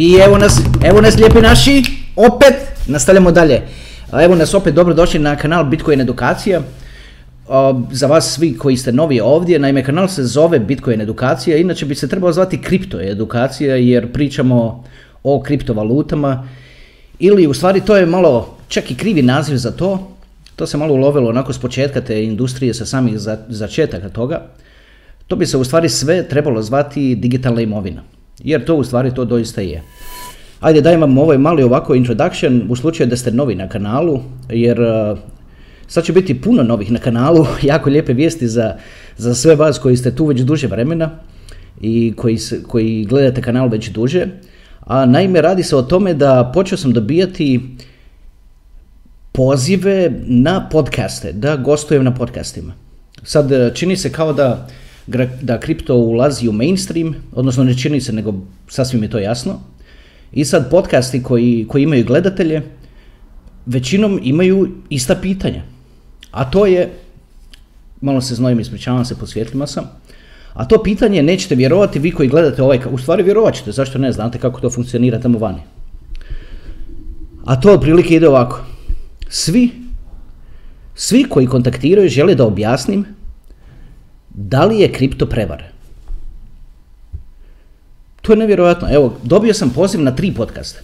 I evo nas, evo nas lijepi naši, opet nastavljamo dalje. Evo nas opet dobro došli na kanal Bitcoin edukacija. Za vas svi koji ste novi ovdje, naime kanal se zove Bitcoin edukacija, inače bi se trebao zvati kripto edukacija jer pričamo o kriptovalutama. Ili u stvari to je malo čak i krivi naziv za to, to se malo ulovilo onako s početka te industrije sa samih začetaka toga. To bi se u stvari sve trebalo zvati digitalna imovina. Jer to u stvari to doista je. Ajde dajem vam ovaj mali ovako introduction u slučaju da ste novi na kanalu, jer uh, sad će biti puno novih na kanalu, jako lijepe vijesti za, za sve vas koji ste tu već duže vremena i koji, koji gledate kanal već duže. A naime radi se o tome da počeo sam dobijati pozive na podcaste, da gostujem na podcastima. Sad uh, čini se kao da da kripto ulazi u mainstream, odnosno ne čini se, nego sasvim je to jasno. I sad podcasti koji, koji imaju gledatelje, većinom imaju ista pitanja. A to je, malo se znojim, ispričavam se, po svjetlima sam, a to pitanje nećete vjerovati vi koji gledate ovaj, u stvari vjerovat ćete, zašto ne, znate kako to funkcionira tamo vani. A to otprilike ide ovako. Svi, svi koji kontaktiraju žele da objasnim da li je kripto prevara? To je nevjerojatno. Evo, dobio sam poziv na tri podcaste.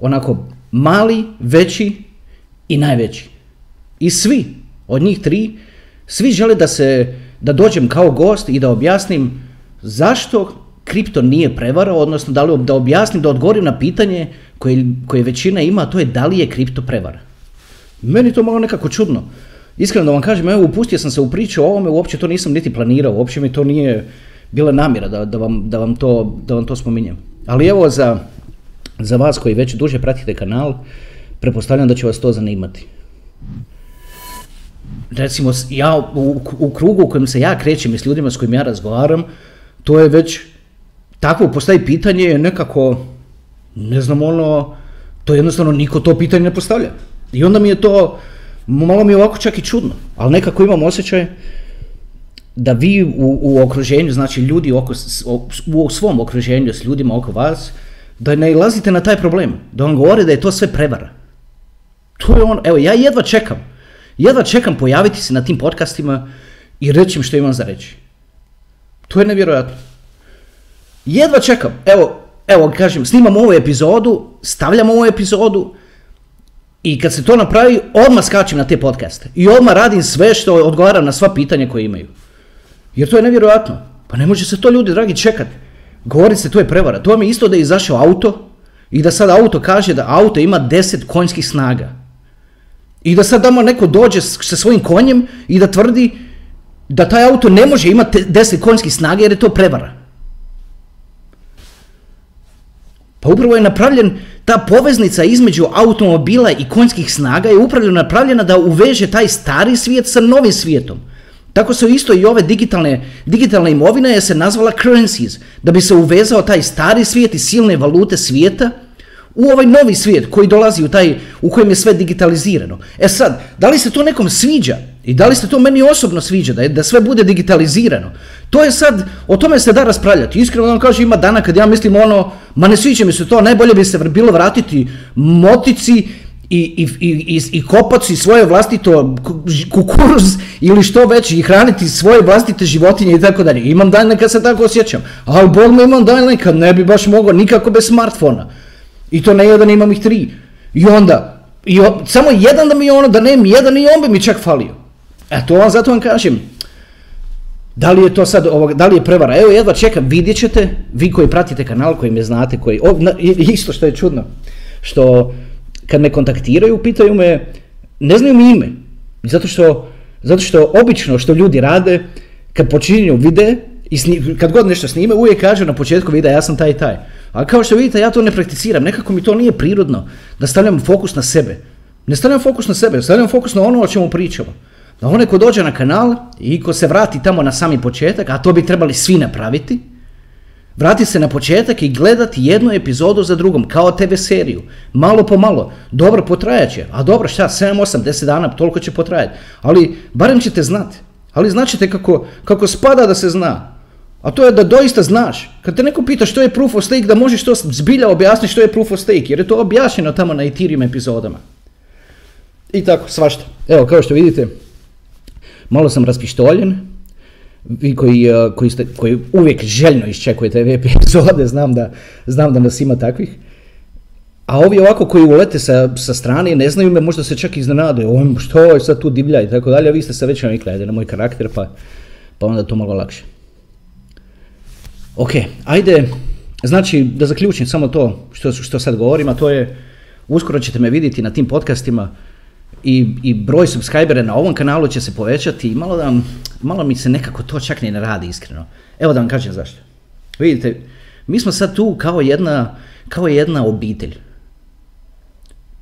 Onako, mali, veći i najveći. I svi, od njih tri, svi žele da se, da dođem kao gost i da objasnim zašto kripto nije prevara, odnosno da, li, da objasnim, da odgovorim na pitanje koje, koje većina ima, a to je da li je kripto prevara. Meni to malo nekako čudno. Iskreno da vam kažem, evo upustio sam se u priču o ovome, uopće to nisam niti planirao, uopće mi to nije bila namjera da, da, vam, da, vam, to, da vam to spominjem. Ali evo za, za vas koji već duže pratite kanal, prepostavljam da će vas to zanimati. Recimo, ja u, u krugu u kojem se ja krećem i s ljudima s kojim ja razgovaram, to je već takvo postavi pitanje nekako, ne znam ono, to jednostavno niko to pitanje ne postavlja. I onda mi je to, malo mi je ovako čak i čudno, ali nekako imam osjećaj da vi u, u okruženju, znači ljudi oko, u svom okruženju s ljudima oko vas, da ne ilazite na taj problem, da vam govore da je to sve prevara. To je on, evo ja jedva čekam, jedva čekam pojaviti se na tim podcastima i reći što imam za reći. To je nevjerojatno. Jedva čekam, evo, evo kažem, snimam ovu epizodu, stavljam ovu epizodu, i kad se to napravi, odmah skačem na te podcaste. I odmah radim sve što odgovaram na sva pitanja koje imaju. Jer to je nevjerojatno. Pa ne može se to ljudi, dragi, čekati. Govori se, to je prevara. To vam je isto da je izašao auto i da sad auto kaže da auto ima 10 konjskih snaga. I da sad damo neko dođe sa svojim konjem i da tvrdi da taj auto ne može imati 10 konjskih snaga jer je to prevara. Pa upravo je napravljen ta poveznica između automobila i konjskih snaga je upravo napravljena da uveže taj stari svijet sa novim svijetom. Tako se isto i ove digitalne, digitalne imovine je se nazvala currencies, da bi se uvezao taj stari svijet i silne valute svijeta u ovaj novi svijet koji dolazi u taj, u kojem je sve digitalizirano. E sad, da li se to nekom sviđa i da li se to meni osobno sviđa da, je, da sve bude digitalizirano, to je sad, o tome se da raspravljati. Iskreno vam kažem, ima dana kad ja mislim ono, ma ne sviđa mi se to, najbolje bi se bilo vratiti motici i, i, i, i kopati svoje vlastito kukuruz ili što već i hraniti svoje vlastite životinje i tako dalje. Imam dane kad se tako osjećam, ali bol me imam dane kad ne bi baš mogao nikako bez smartfona. I to ne jedan, imam ih tri. I onda, i samo jedan da mi ono, da nemam jedan i on bi mi čak falio. E to vam, zato vam kažem, da li je to sad, ovog, da li je prevara? Evo jedva čekam, vidjet ćete, vi koji pratite kanal, koji me znate, koji, o, isto što je čudno, što kad me kontaktiraju, pitaju me, ne znaju mi ime, zato što Zato što obično što ljudi rade, kad počinju vide, i sni, kad god nešto snime, uvijek kažu na početku videa ja sam taj i taj. A kao što vidite, ja to ne prakticiram, nekako mi to nije prirodno da stavljam fokus na sebe. Ne stavljam fokus na sebe, stavljam fokus na ono o čemu pričamo. Da onaj ko dođe na kanal i ko se vrati tamo na sami početak, a to bi trebali svi napraviti, vrati se na početak i gledati jednu epizodu za drugom, kao TV seriju. Malo po malo. Dobro, potrajat će. A dobro, šta, 7, 8, 10 dana, toliko će potrajati. Ali, barem ćete znati. Ali značite kako, kako spada da se zna. A to je da doista znaš. Kad te neko pita što je proof of stake, da možeš to zbilja objasniti što je proof of stake, jer je to objašnjeno tamo na Ethereum epizodama. I tako, svašta. Evo, kao što vidite, malo sam raspištoljen, vi koji, koji, ste, koji uvijek željno iščekujete ove epizode, znam da, znam da nas ima takvih. A ovi ovako koji ulete sa, sa strane ne znaju me, možda se čak iznenade, o, što je sad tu divlja i tako dalje, vi ste se već navikli na moj karakter, pa, pa onda to malo lakše. Ok, ajde, znači da zaključim samo to što, što sad govorim, a to je, uskoro ćete me vidjeti na tim podcastima i, i broj subscribera na ovom kanalu će se povećati i malo, da, malo mi se nekako to čak ni ne radi iskreno. Evo da vam kažem zašto. Vidite, mi smo sad tu kao jedna, kao jedna obitelj.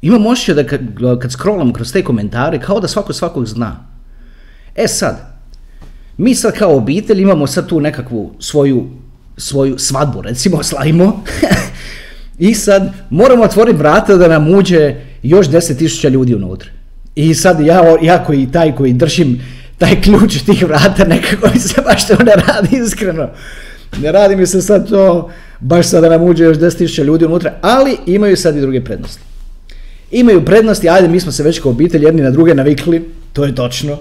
Imam osjećaj da kad, kad scrollam kroz te komentare, kao da svako svakog zna. E sad, mi sad kao obitelj imamo sad tu nekakvu svoju svoju svadbu, recimo, slavimo. I sad moramo otvoriti vrata da nam uđe još 10.000 ljudi unutra. I sad ja, ja koji taj koji držim taj ključ tih vrata, nekako mi se baš to ne radi iskreno. Ne radi mi se sad to baš sad da nam uđe još 10.000 ljudi unutra, ali imaju sad i druge prednosti. Imaju prednosti, ajde mi smo se već kao obitelj jedni na druge navikli, to je točno.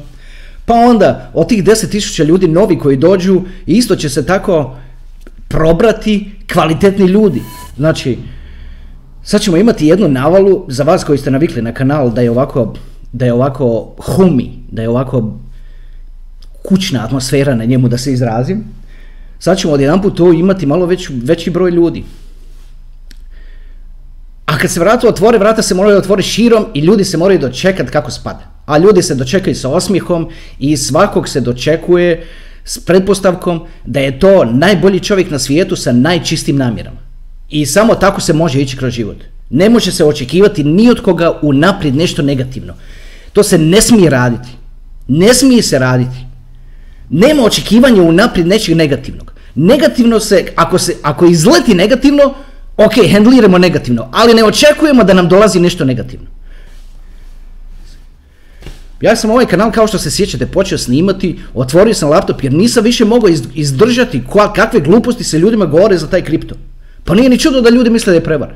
Pa onda od tih 10.000 ljudi novi koji dođu, isto će se tako probrati kvalitetni ljudi. Znači, sad ćemo imati jednu navalu za vas koji ste navikli na kanal da je ovako, da je ovako humi, da je ovako kućna atmosfera na njemu da se izrazim. Sad ćemo odjedanput tu imati malo već, veći broj ljudi. A kad se vrata otvore, vrata se moraju otvoriti širom i ljudi se moraju dočekati kako spada. A ljudi se dočekaju sa osmihom i svakog se dočekuje s pretpostavkom da je to najbolji čovjek na svijetu sa najčistim namjerama. I samo tako se može ići kroz život. Ne može se očekivati ni od koga unaprijed nešto negativno. To se ne smije raditi. Ne smije se raditi. Nema očekivanja unaprijed nečeg negativnog. Negativno se, ako, se, ako izleti negativno, ok, handliramo negativno, ali ne očekujemo da nam dolazi nešto negativno. Ja sam ovaj kanal, kao što se sjećate, počeo snimati, otvorio sam laptop jer nisam više mogao izdržati kakve gluposti se ljudima govore za taj kripto. Pa nije ni čudo da ljudi misle da je prevare.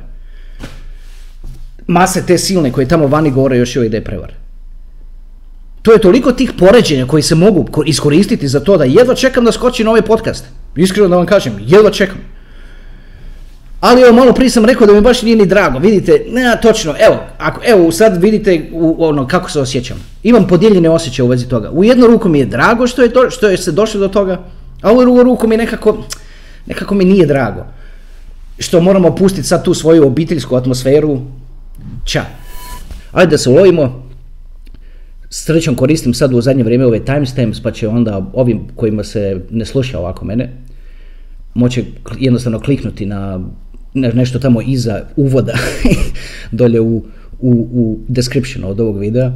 Mase te silne koje tamo vani govore još i da je prevare. To je toliko tih poređenja koji se mogu iskoristiti za to da jedva čekam da skoči na ovaj podcast. Iskreno da vam kažem, jedva čekam. Ali evo, malo prije sam rekao da mi baš nije ni drago, vidite, ne, točno, evo, ako, evo, sad vidite u, ono, kako se osjećam. Imam podijeljene osjećaje u vezi toga. U jednu ruku mi je drago što je, to, što je se došlo do toga, a u drugu ruku mi nekako, nekako mi nije drago. Što moramo pustiti sad tu svoju obiteljsku atmosferu, ča. Ajde da se ulovimo, srećom koristim sad u zadnje vrijeme ove timestamps, pa će onda ovim kojima se ne sluša ovako mene, moći jednostavno kliknuti na nešto tamo iza uvoda dolje u, u, u description od ovog videa,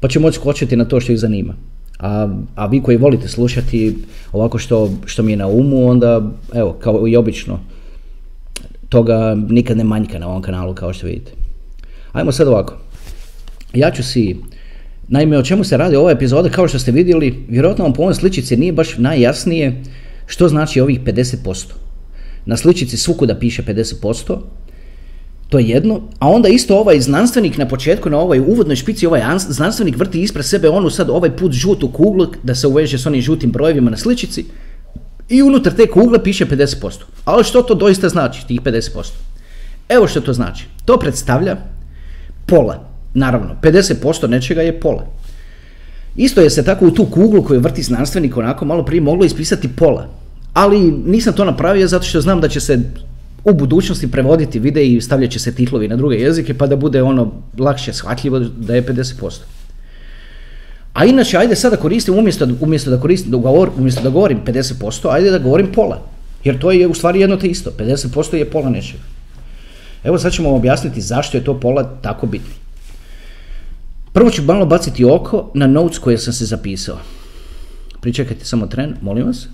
pa će moći skočiti na to što ih zanima. A, a vi koji volite slušati ovako što, što mi je na umu, onda evo, kao i obično, toga nikad ne manjka na ovom kanalu kao što vidite. Ajmo sad ovako. Ja ću si, naime o čemu se radi ova epizoda, kao što ste vidjeli, vjerojatno vam po ovoj sličici nije baš najjasnije što znači ovih 50%. Na sličici svukuda piše 50%, to je jedno, a onda isto ovaj znanstvenik na početku, na ovoj uvodnoj špici, ovaj znanstvenik vrti ispred sebe onu sad ovaj put žutu kuglu da se uveže s onim žutim brojevima na sličici i unutar te kugle piše 50%. Ali što to doista znači, tih 50%? Evo što to znači. To predstavlja pola. Naravno, 50% nečega je pola. Isto je se tako u tu kuglu koju vrti znanstvenik onako malo prije moglo ispisati pola ali nisam to napravio zato što znam da će se u budućnosti prevoditi videi i stavljat će se titlovi na druge jezike pa da bude ono lakše shvatljivo da je 50%. A inače, ajde sada koristim, umjesto, umjesto da koristim, da govor, umjesto da govorim 50%, ajde da govorim pola. Jer to je u stvari jedno te isto. 50% je pola nečega. Evo sad ćemo vam objasniti zašto je to pola tako bitno. Prvo ću malo baciti oko na notes koje sam se zapisao. Pričekajte samo tren, molim vas.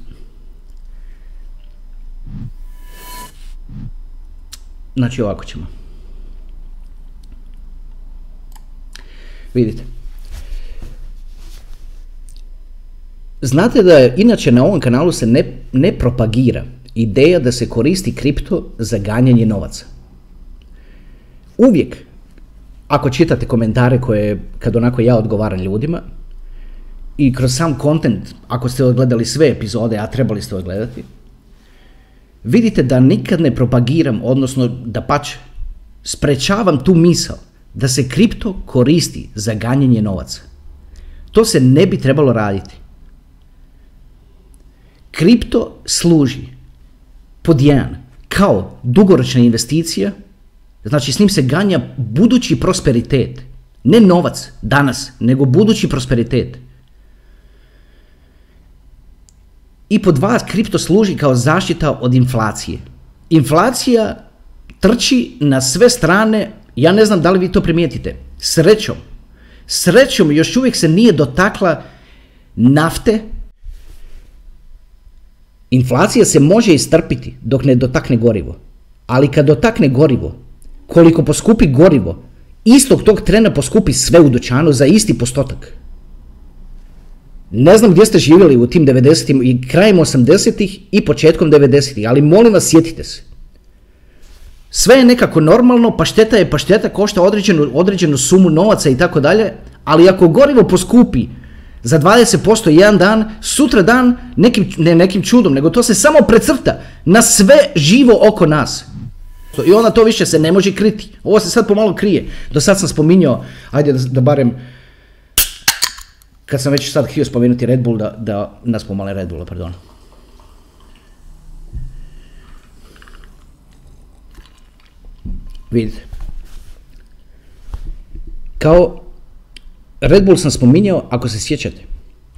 Znači ovako ćemo. Vidite. Znate da inače na ovom kanalu se ne, ne propagira ideja da se koristi kripto za ganjanje novaca. Uvijek, ako čitate komentare koje, kad onako ja odgovaram ljudima, i kroz sam kontent, ako ste odgledali sve epizode, a trebali ste odgledati, vidite da nikad ne propagiram, odnosno da pač sprečavam tu misao da se kripto koristi za ganjanje novaca. To se ne bi trebalo raditi. Kripto služi pod jedan kao dugoročna investicija, znači s njim se ganja budući prosperitet. Ne novac danas, nego budući prosperitet. I pod dva, kripto služi kao zaštita od inflacije. Inflacija trči na sve strane, ja ne znam da li vi to primijetite, srećom. Srećom još uvijek se nije dotakla nafte. Inflacija se može istrpiti dok ne dotakne gorivo. Ali kad dotakne gorivo, koliko poskupi gorivo, istog tog trena poskupi sve u dućanu za isti postotak. Ne znam gdje ste živjeli u tim 90-im i krajem 80-ih i početkom 90-ih, ali molim vas sjetite se. Sve je nekako normalno, pa šteta je, pa šteta košta određenu, određenu sumu novaca i tako dalje, ali ako gorivo poskupi za 20% jedan dan, sutra dan, nekim, ne nekim čudom, nego to se samo precrta na sve živo oko nas. I onda to više se ne može kriti. Ovo se sad pomalo krije. Do sad sam spominjao, ajde da, da barem kad sam već sad htio spomenuti Red Bull, da, da nas pomale Red Bulla, pardon. Vidite. Kao Red Bull sam spominjao, ako se sjećate,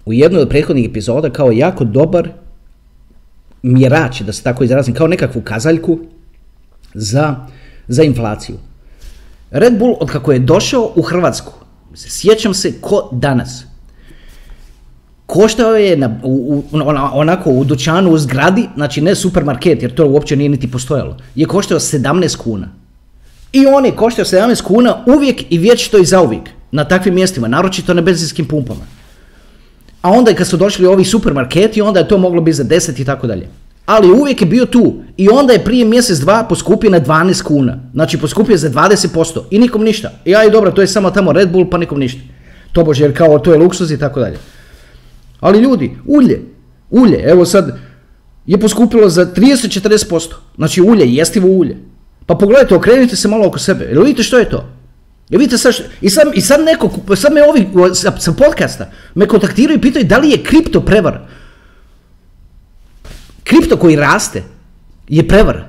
u jednoj od prethodnih epizoda kao jako dobar mjerač, da se tako izrazim, kao nekakvu kazaljku za, za inflaciju. Red Bull, od kako je došao u Hrvatsku, sjećam se ko danas, koštao je na, u, onako u dućanu u zgradi, znači ne supermarket jer to uopće nije niti postojalo, je koštao 17 kuna. I on je koštao 17 kuna uvijek i vječito i zauvijek na takvim mjestima, naročito na benzinskim pumpama. A onda kad su došli ovi supermarketi, onda je to moglo biti za 10 i tako dalje. Ali uvijek je bio tu i onda je prije mjesec dva poskupio na 12 kuna. Znači poskupio za 20% i nikom ništa. I aj dobro, to je samo tamo Red Bull pa nikom ništa. To bože jer kao to je luksuz i tako dalje. Ali ljudi, ulje, ulje, evo sad je poskupilo za 30-40%. Znači ulje, jestivo ulje. Pa pogledajte, okrenite se malo oko sebe. Jel vidite što je to? Jel vidite sad što, i, sad, I sad neko, sad me ovi sa, sa podcasta me kontaktiraju i pitaju da li je kripto prevara. Kripto koji raste je prevara.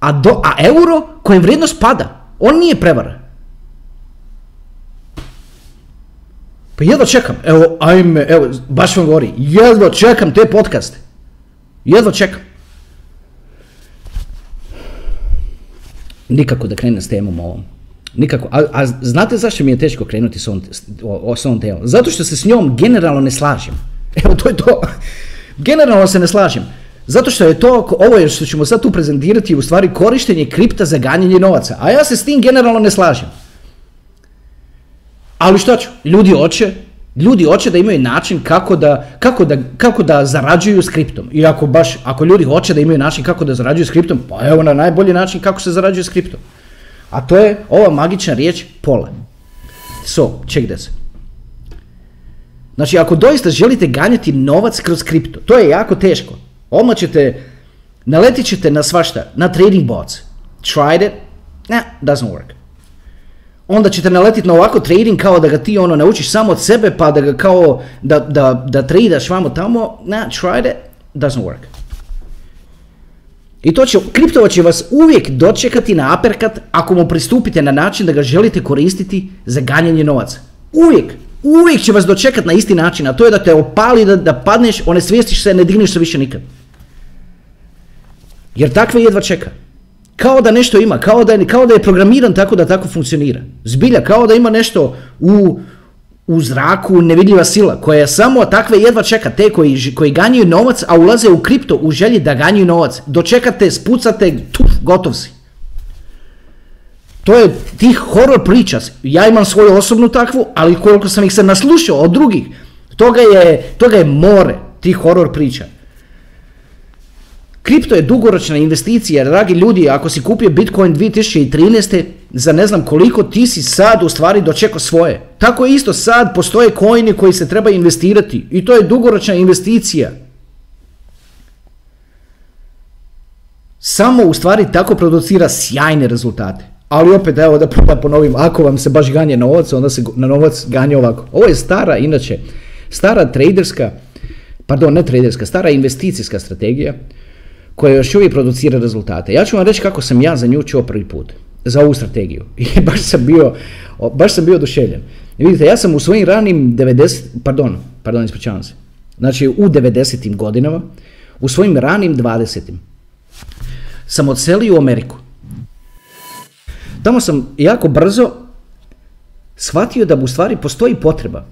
A, do, a euro kojem vrijednost pada, on nije prevara. Pa jedva čekam, evo, ajme, evo, baš vam govori, jedva čekam te podcaste. Jedva čekam. Nikako da krenem s temom ovom. Nikako. A, a znate zašto mi je teško krenuti s ovom, s ovom temom? Zato što se s njom generalno ne slažem. Evo, to je to. Generalno se ne slažem. Zato što je to, ovo je što ćemo sad tu prezentirati, u stvari korištenje kripta za ganjanje novaca. A ja se s tim generalno ne slažem. Ali šta ću, ljudi hoće, ljudi hoće da imaju način kako da, kako da, kako da zarađuju skriptom. I ako baš, ako ljudi hoće da imaju način kako da zarađuju skriptom, pa evo na najbolji način kako se zarađuje skriptom. A to je ova magična riječ pola. So, check this. Znači, ako doista želite ganjati novac kroz kripto, to je jako teško. Odmah ćete, naletit ćete na svašta, na trading bots. Tried it, nah, doesn't work onda ćete naletiti na ovako trading kao da ga ti ono naučiš samo od sebe pa da ga kao da, da, da tradaš vamo tamo, na, tried it, doesn't work. I to će, kriptova će vas uvijek dočekati na aperkat ako mu pristupite na način da ga želite koristiti za ganjanje novaca. Uvijek. uvijek će vas dočekati na isti način, a to je da te opali, da, da padneš, one svijestiš se, ne digneš se više nikad. Jer takve jedva čeka. Kao da nešto ima, kao da, je, kao da je programiran tako da tako funkcionira. Zbilja, kao da ima nešto u, u zraku nevidljiva sila koja samo takve jedva čeka, te koji, koji ganjaju novac, a ulaze u kripto u želji da ganjaju novac. Dočekate, spucate, tuf, gotov si. To je tih horror priča. Ja imam svoju osobnu takvu, ali koliko sam ih se naslušao od drugih, toga je, toga je more tih horror priča. Kripto je dugoročna investicija, dragi ljudi, ako si kupio Bitcoin 2013. za ne znam koliko, ti si sad u stvari dočekao svoje. Tako isto sad postoje kojini koji se treba investirati i to je dugoročna investicija. Samo u stvari tako producira sjajne rezultate. Ali opet, evo da, da ponovim, ako vam se baš ganje novac, onda se na novac ganje ovako. Ovo je stara, inače, stara traderska, pardon, ne traderska, stara investicijska strategija koja još uvijek producira rezultate. Ja ću vam reći kako sam ja za nju čuo prvi put, za ovu strategiju. I baš sam bio, baš sam bio oduševljen. Vidite, ja sam u svojim ranim 90, pardon, pardon, ispričavam se. Znači u 90. godinama, u svojim ranim 20. sam odselio u Ameriku. Tamo sam jako brzo shvatio da u stvari postoji potreba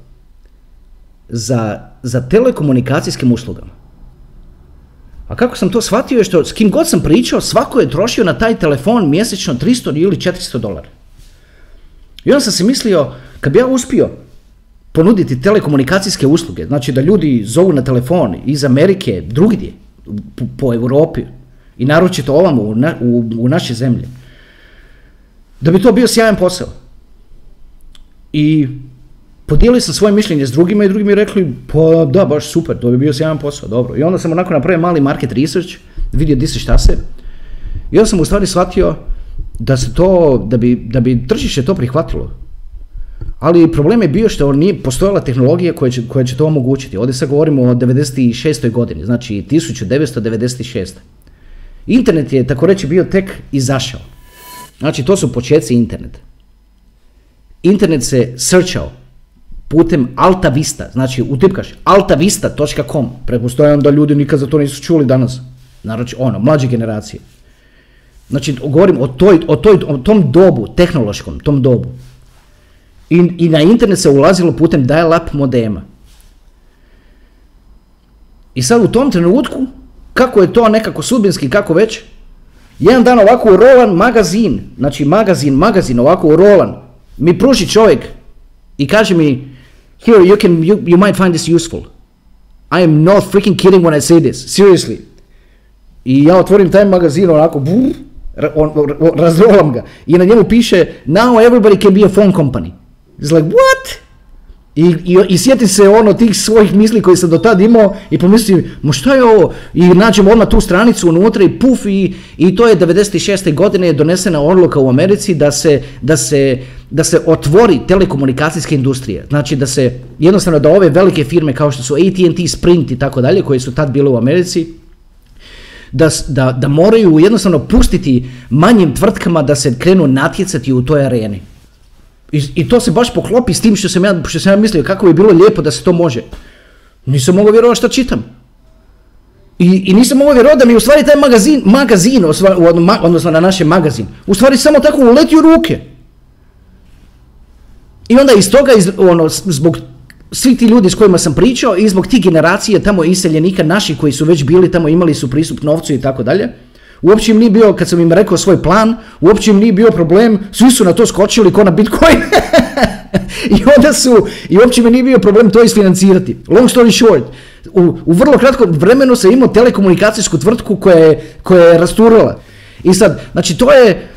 za, za telekomunikacijskim uslugama. A kako sam to shvatio je što s kim god sam pričao, svako je trošio na taj telefon mjesečno 300 ili 400 dolara. I onda sam se mislio, kad bi ja uspio ponuditi telekomunikacijske usluge, znači da ljudi zovu na telefon iz Amerike, drugdje, po, po Europi i naročito ovamo u, na, u, u naše zemlje, da bi to bio sjajan posao. I podijelio sam svoje mišljenje s drugima i drugi mi rekli, pa da, baš super, to bi bio sjajan posao, dobro. I onda sam onako napravio mali market research, vidio di se šta se. I onda sam u stvari shvatio da se to, da bi, da bi tržište to prihvatilo. Ali problem je bio što nije postojala tehnologija koja će, koja će to omogućiti. Ovdje sad govorimo o 96. godini, znači 1996. Internet je tako reći bio tek izašao. Znači to su početci interneta. Internet se searchao putem Alta Vista, znači utipkaš altavista.com, pretpostavljam da ljudi nikad za to nisu čuli danas, znači ono, mlađe generacije. Znači, govorim o, toj, o, toj, o tom dobu, tehnološkom, tom dobu. I, I na internet se ulazilo putem dial-up modema. I sad u tom trenutku, kako je to nekako sudbinski, kako već, jedan dan ovako rolan magazin, znači magazin, magazin ovako rolan, mi pruži čovjek i kaže mi, here you can, you, you might find this useful. I am not freaking kidding when I say this, seriously. I ja otvorim taj magazin onako, brr, on, on, razrolam ga i na njemu piše now everybody can be a phone company. It's like what? I, i, i sjetim se ono tih svojih misli koji sam do tad imao i pomislim, mo šta je ovo? I nađem odmah tu stranicu unutra i puf i, i to je 96. godine je donesena odluka u Americi da se, da se, da se otvori telekomunikacijske industrije. Znači da se jednostavno da ove velike firme kao što su AT&T, Sprint i tako dalje koje su tad bile u Americi, da, da, da moraju jednostavno pustiti manjim tvrtkama da se krenu natjecati u toj areni. I, I, to se baš poklopi s tim što sam, ja, što sam ja mislio kako bi bilo lijepo da se to može. Nisam mogao vjerovati šta čitam. I, I, nisam mogao vjerovati da mi u stvari taj magazin, magazin, odnosno na naš magazin, u stvari samo tako uleti u ruke. I onda iz toga, iz, ono, zbog svih ti ljudi s kojima sam pričao i zbog tih generacije tamo iseljenika naših koji su već bili tamo, imali su pristup novcu i tako dalje, Uopće im nije bio, kad sam im rekao svoj plan, uopće im nije bio problem, svi su na to skočili ko na Bitcoin. I onda su, i uopće mi nije bio problem to isfinancirati. Long story short, u, u vrlo kratkom vremenu se imao telekomunikacijsku tvrtku koja je, koja je rasturila. I sad, znači to je,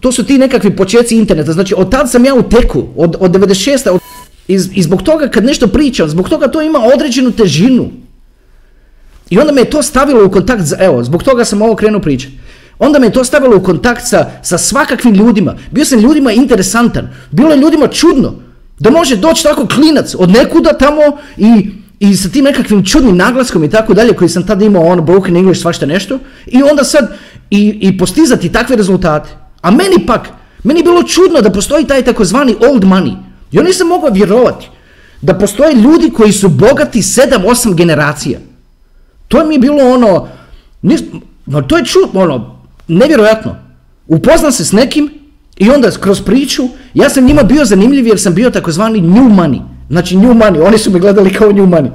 to su ti nekakvi početci interneta, znači od tad sam ja u teku, od, od 96. Od, i, zbog toga kad nešto pričam, zbog toga to ima određenu težinu. I onda me je to stavilo u kontakt, evo, zbog toga sam ovo krenuo pričati. Onda me je to stavilo u kontakt sa, sa svakakvim ljudima. Bio sam ljudima interesantan. Bilo je ljudima čudno da može doći tako klinac od nekuda tamo i, i sa tim nekakvim čudnim naglaskom i tako dalje koji sam tada imao ono broken English svašta nešto i onda sad i, i postizati takve rezultate. A meni pak, meni je bilo čudno da postoji taj takozvani old money. Ja nisam mogao vjerovati da postoje ljudi koji su bogati 7-8 generacija. To mi je bilo ono, nis, no, to je ču, ono, nevjerojatno. Upoznam se s nekim i onda kroz priču, ja sam njima bio zanimljiv jer sam bio takozvani new money. Znači new money, oni su me gledali kao new money.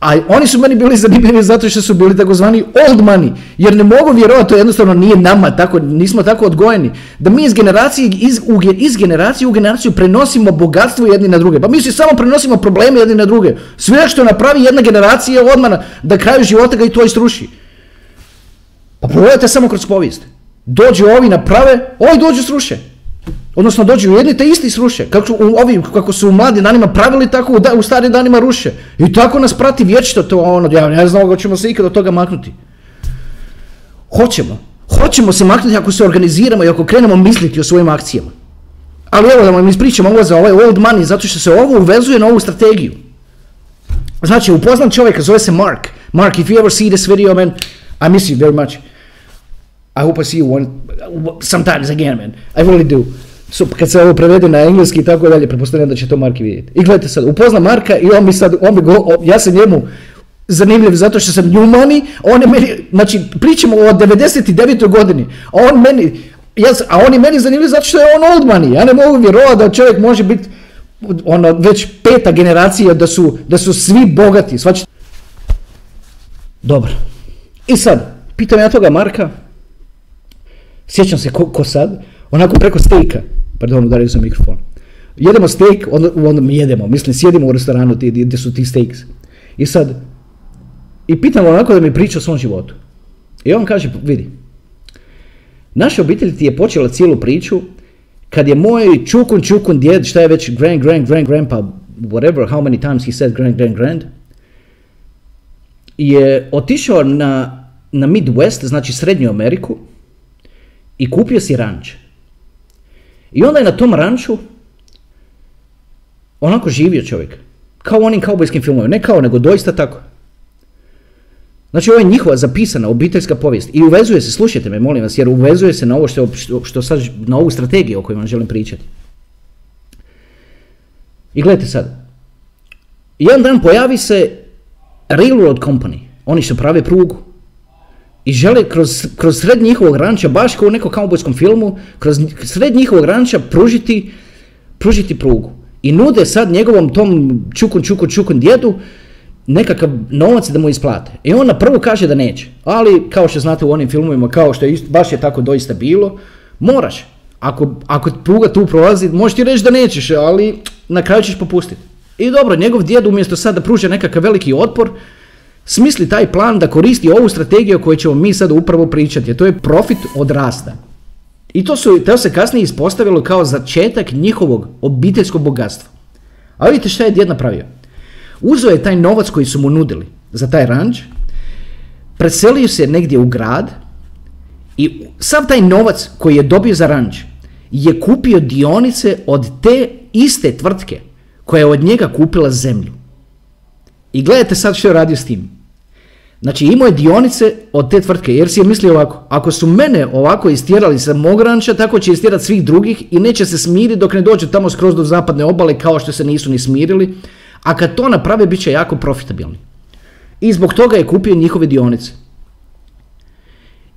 A oni su meni bili zanimljivi zato što su bili takozvani old money, jer ne mogu vjerovati, to jednostavno nije nama, tako, nismo tako odgojeni, da mi iz generacije, iz, u, iz generacije u generaciju prenosimo bogatstvo jedni na druge. Pa mi se samo prenosimo probleme jedni na druge. Sve što napravi jedna generacija odmah da kraju života ga i to isruši. Pa pogledajte samo kroz povijest. Dođu ovi naprave, ovi dođu sruše. Odnosno dođu jedni te isti sruše. Kako su, ovi, kako su u mladim danima pravili, tako u, da, u starim danima ruše. I tako nas prati vječito to ono, ja ne znam ćemo se ikad od toga maknuti. Hoćemo. Hoćemo se maknuti ako se organiziramo i ako krenemo misliti o svojim akcijama. Ali evo da vam ispričam ovo za ovaj old money, zato što se ovo uvezuje na ovu strategiju. Znači, upoznam čovjeka, zove se Mark. Mark, if you ever see this video, man, I miss you very much. I hope I see you one, sometimes again, man. I really do. So, kad se ovo prevede na engleski i tako dalje, pretpostavljam da će to Marki vidjeti. I gledajte sad, upozna Marka i on mi sad, on mi go, ja sam njemu zanimljiv zato što sam money, on je meni, znači pričamo o 99. godini, a on meni, ja, a on je meni zanimljiv zato što je on old money, ja ne mogu vjerovati da čovjek može biti ono, već peta generacija da su, da su svi bogati, svači. Dobro. I sad, pitam ja toga Marka, sjećam se ko, sad, onako preko stejka, pardon, udario sam mikrofon. Jedemo steak, onda, onda mi jedemo, mislim, sjedimo u restoranu gdje su ti steaks. I sad, i pitam onako da mi priča o svom životu. I on kaže, vidi, naša obitelj ti je počela cijelu priču kad je moj čukun, čukun djed, šta je već grand, grand, grand, grandpa, whatever, how many times he said grand, grand, grand, je otišao na, na Midwest, znači Srednju Ameriku, i kupio si ranč. I onda je na tom ranču onako živio čovjek. Kao u onim kaubojskim filmovima. Ne kao, nego doista tako. Znači ovo je njihova zapisana obiteljska povijest i uvezuje se, slušajte me molim vas, jer uvezuje se na ovo što, što, sad, na ovu strategiju o kojoj vam želim pričati. I gledajte sad, jedan dan pojavi se Railroad Company, oni što prave prugu i žele kroz, kroz sred njihovog ranča, baš kao u nekom kaubojskom filmu, kroz sred njihovog ranča pružiti, pružiti prugu. I nude sad njegovom tom čukun, čukun, čukun djedu nekakav novac da mu isplate. I on na prvu kaže da neće. Ali, kao što znate u onim filmovima, kao što je baš je tako doista bilo, moraš. Ako, ako pruga tu prolazi, možeš ti reći da nećeš, ali na kraju ćeš popustiti. I dobro, njegov djed umjesto sad da pruže nekakav veliki otpor, smisli taj plan da koristi ovu strategiju o kojoj ćemo mi sad upravo pričati, a to je profit od rasta. I to, su, to se kasnije ispostavilo kao začetak njihovog obiteljskog bogatstva. A vidite šta je djed napravio. Uzeo je taj novac koji su mu nudili za taj ranč, preselio se negdje u grad i sav taj novac koji je dobio za ranč je kupio dionice od te iste tvrtke koja je od njega kupila zemlju. I gledajte sad što je radio s tim. Znači imao je dionice od te tvrtke jer si je mislio ovako, ako su mene ovako istjerali sa mog ranča, tako će istjerati svih drugih i neće se smiriti dok ne dođe tamo skroz do zapadne obale kao što se nisu ni smirili, a kad to naprave bit će jako profitabilni. I zbog toga je kupio njihove dionice.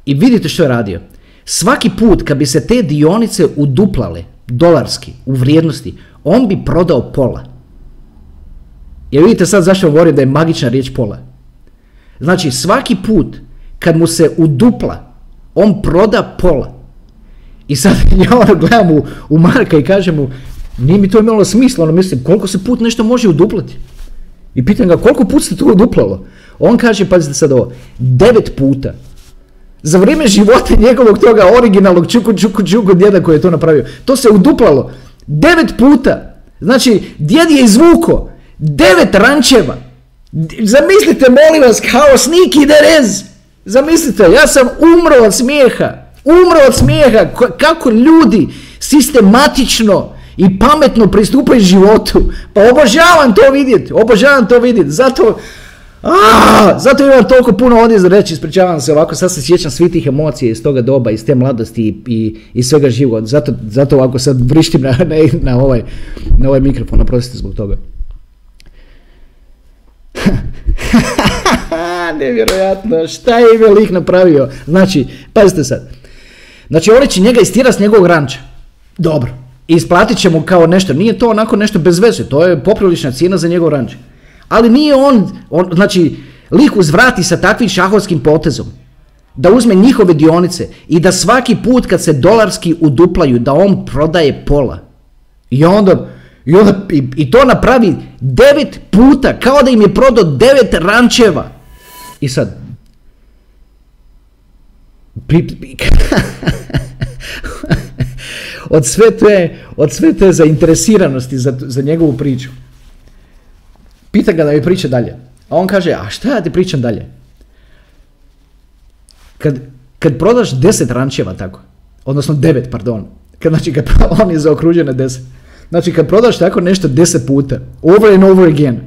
I vidite što je radio. Svaki put kad bi se te dionice uduplale dolarski u vrijednosti, on bi prodao pola. Jer vidite sad zašto govorim da je magična riječ pola. Znači svaki put kad mu se udupla, on proda pola. I sad ja ono gledam u, u Marka i kažem mu, nije mi to imalo smisla, ono mislim, koliko se put nešto može uduplati? I pitam ga, koliko put se to uduplalo? On kaže, pazite sad ovo, devet puta. Za vrijeme života njegovog toga originalnog čuku, čuku, čuku djeda koji je to napravio. To se uduplalo. Devet puta. Znači, djed je izvuko devet rančeva. Zamislite, molim vas, kao sniki derez. Zamislite, ja sam umro od smijeha. Umro od smijeha. Kako ljudi sistematično i pametno pristupaju životu. Pa obožavam to vidjeti, obožavam to vidjeti. Zato, a, zato imam toliko puno ovdje za reći, ispričavam se ovako, sad se sjećam svih tih emocija iz toga doba, iz te mladosti i, i, svega života. Zato, zato ovako sad vrištim na, na, na, ovaj, na ovaj mikrofon, oprostite zbog toga. Nevjerojatno, šta je ime lik napravio? Znači, pazite sad. Znači, oni će njega istira s njegovog ranča. Dobro. Isplatit će mu kao nešto. Nije to onako nešto bez veze. To je poprilična cijena za njegov ranč. Ali nije on, on znači, lik uzvrati sa takvim šahovskim potezom da uzme njihove dionice i da svaki put kad se dolarski uduplaju da on prodaje pola. I onda, i, onda, i, to napravi devet puta, kao da im je prodao devet rančeva. I sad, od sve te, od sve te zainteresiranosti za, za njegovu priču. Pita ga da mi priča dalje. A on kaže, a šta ja ti pričam dalje? Kad, kad prodaš deset rančeva tako, odnosno devet, pardon, kad, znači kad on je zaokružen na deset, znači kad prodaš tako nešto deset puta, over and over again,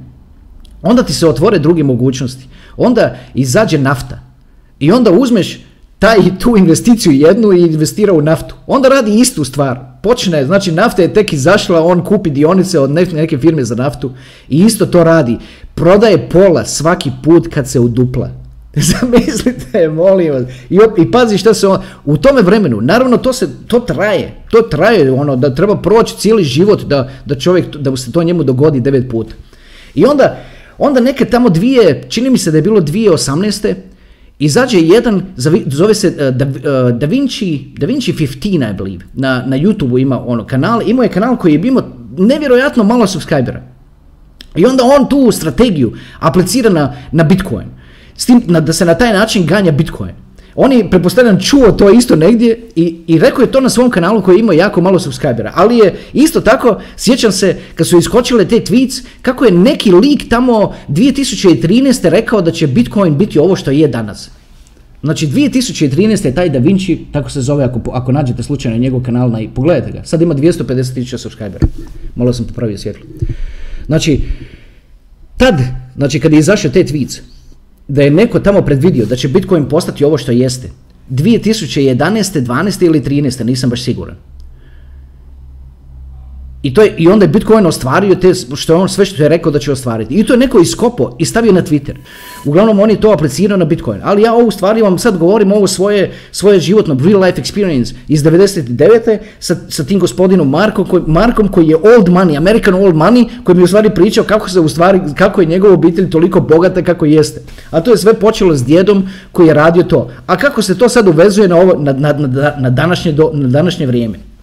onda ti se otvore druge mogućnosti. Onda izađe nafta i onda uzmeš taj, tu investiciju jednu i investira u naftu. Onda radi istu stvar. Počne, znači nafta je tek izašla, on kupi dionice od neke firme za naftu i isto to radi. Prodaje pola svaki put kad se udupla. Zamislite, molim vas. I, I pazi šta se on, u tome vremenu, naravno to se, to traje, to traje, ono, da treba proći cijeli život da, da čovjek, da se to njemu dogodi devet puta. I onda, onda neke tamo dvije, čini mi se da je bilo dvije osamneste, izađe jedan, zove se uh, da, uh, da, Vinci, da Vinci 15, I believe, na, na YouTube ima ono kanal, imao je kanal koji je imao nevjerojatno malo subscribera. I onda on tu strategiju aplicira na, na Bitcoin. S tim da se na taj način ganja Bitcoin. On je, čuo to isto negdje i, i rekao je to na svom kanalu koji ima jako malo subscribera. Ali je isto tako, sjećam se, kad su iskočile te tweets, kako je neki lik tamo 2013. rekao da će Bitcoin biti ovo što je danas. Znači 2013. je taj Da Vinci, tako se zove ako, ako nađete slučajno njegov kanal, na, pogledajte ga. Sad ima 250.000 subscribera. Malo sam popravio svjetlo. Znači, tad, znači kad je izašao te tweets, da je neko tamo predvidio da će Bitcoin postati ovo što jeste. 2011. 12. ili 13. nisam baš siguran. I, to je, I onda je Bitcoin ostvario te, što je on sve što je rekao da će ostvariti. I to je neko iskopo i stavio na Twitter. Uglavnom on je to aplicirao na Bitcoin. Ali ja ovu stvari vam sad govorim ovo svoje, svoje životno real life experience iz 99. sa, sa tim gospodinom Markom koji, Markom koji je old money, American old money, koji mi je u stvari pričao kako se u kako je njegova obitelj toliko bogata kako jeste. A to je sve počelo s djedom koji je radio to. A kako se to sad uvezuje na, ovo, na, na, na, na današnje, do, na današnje vrijeme?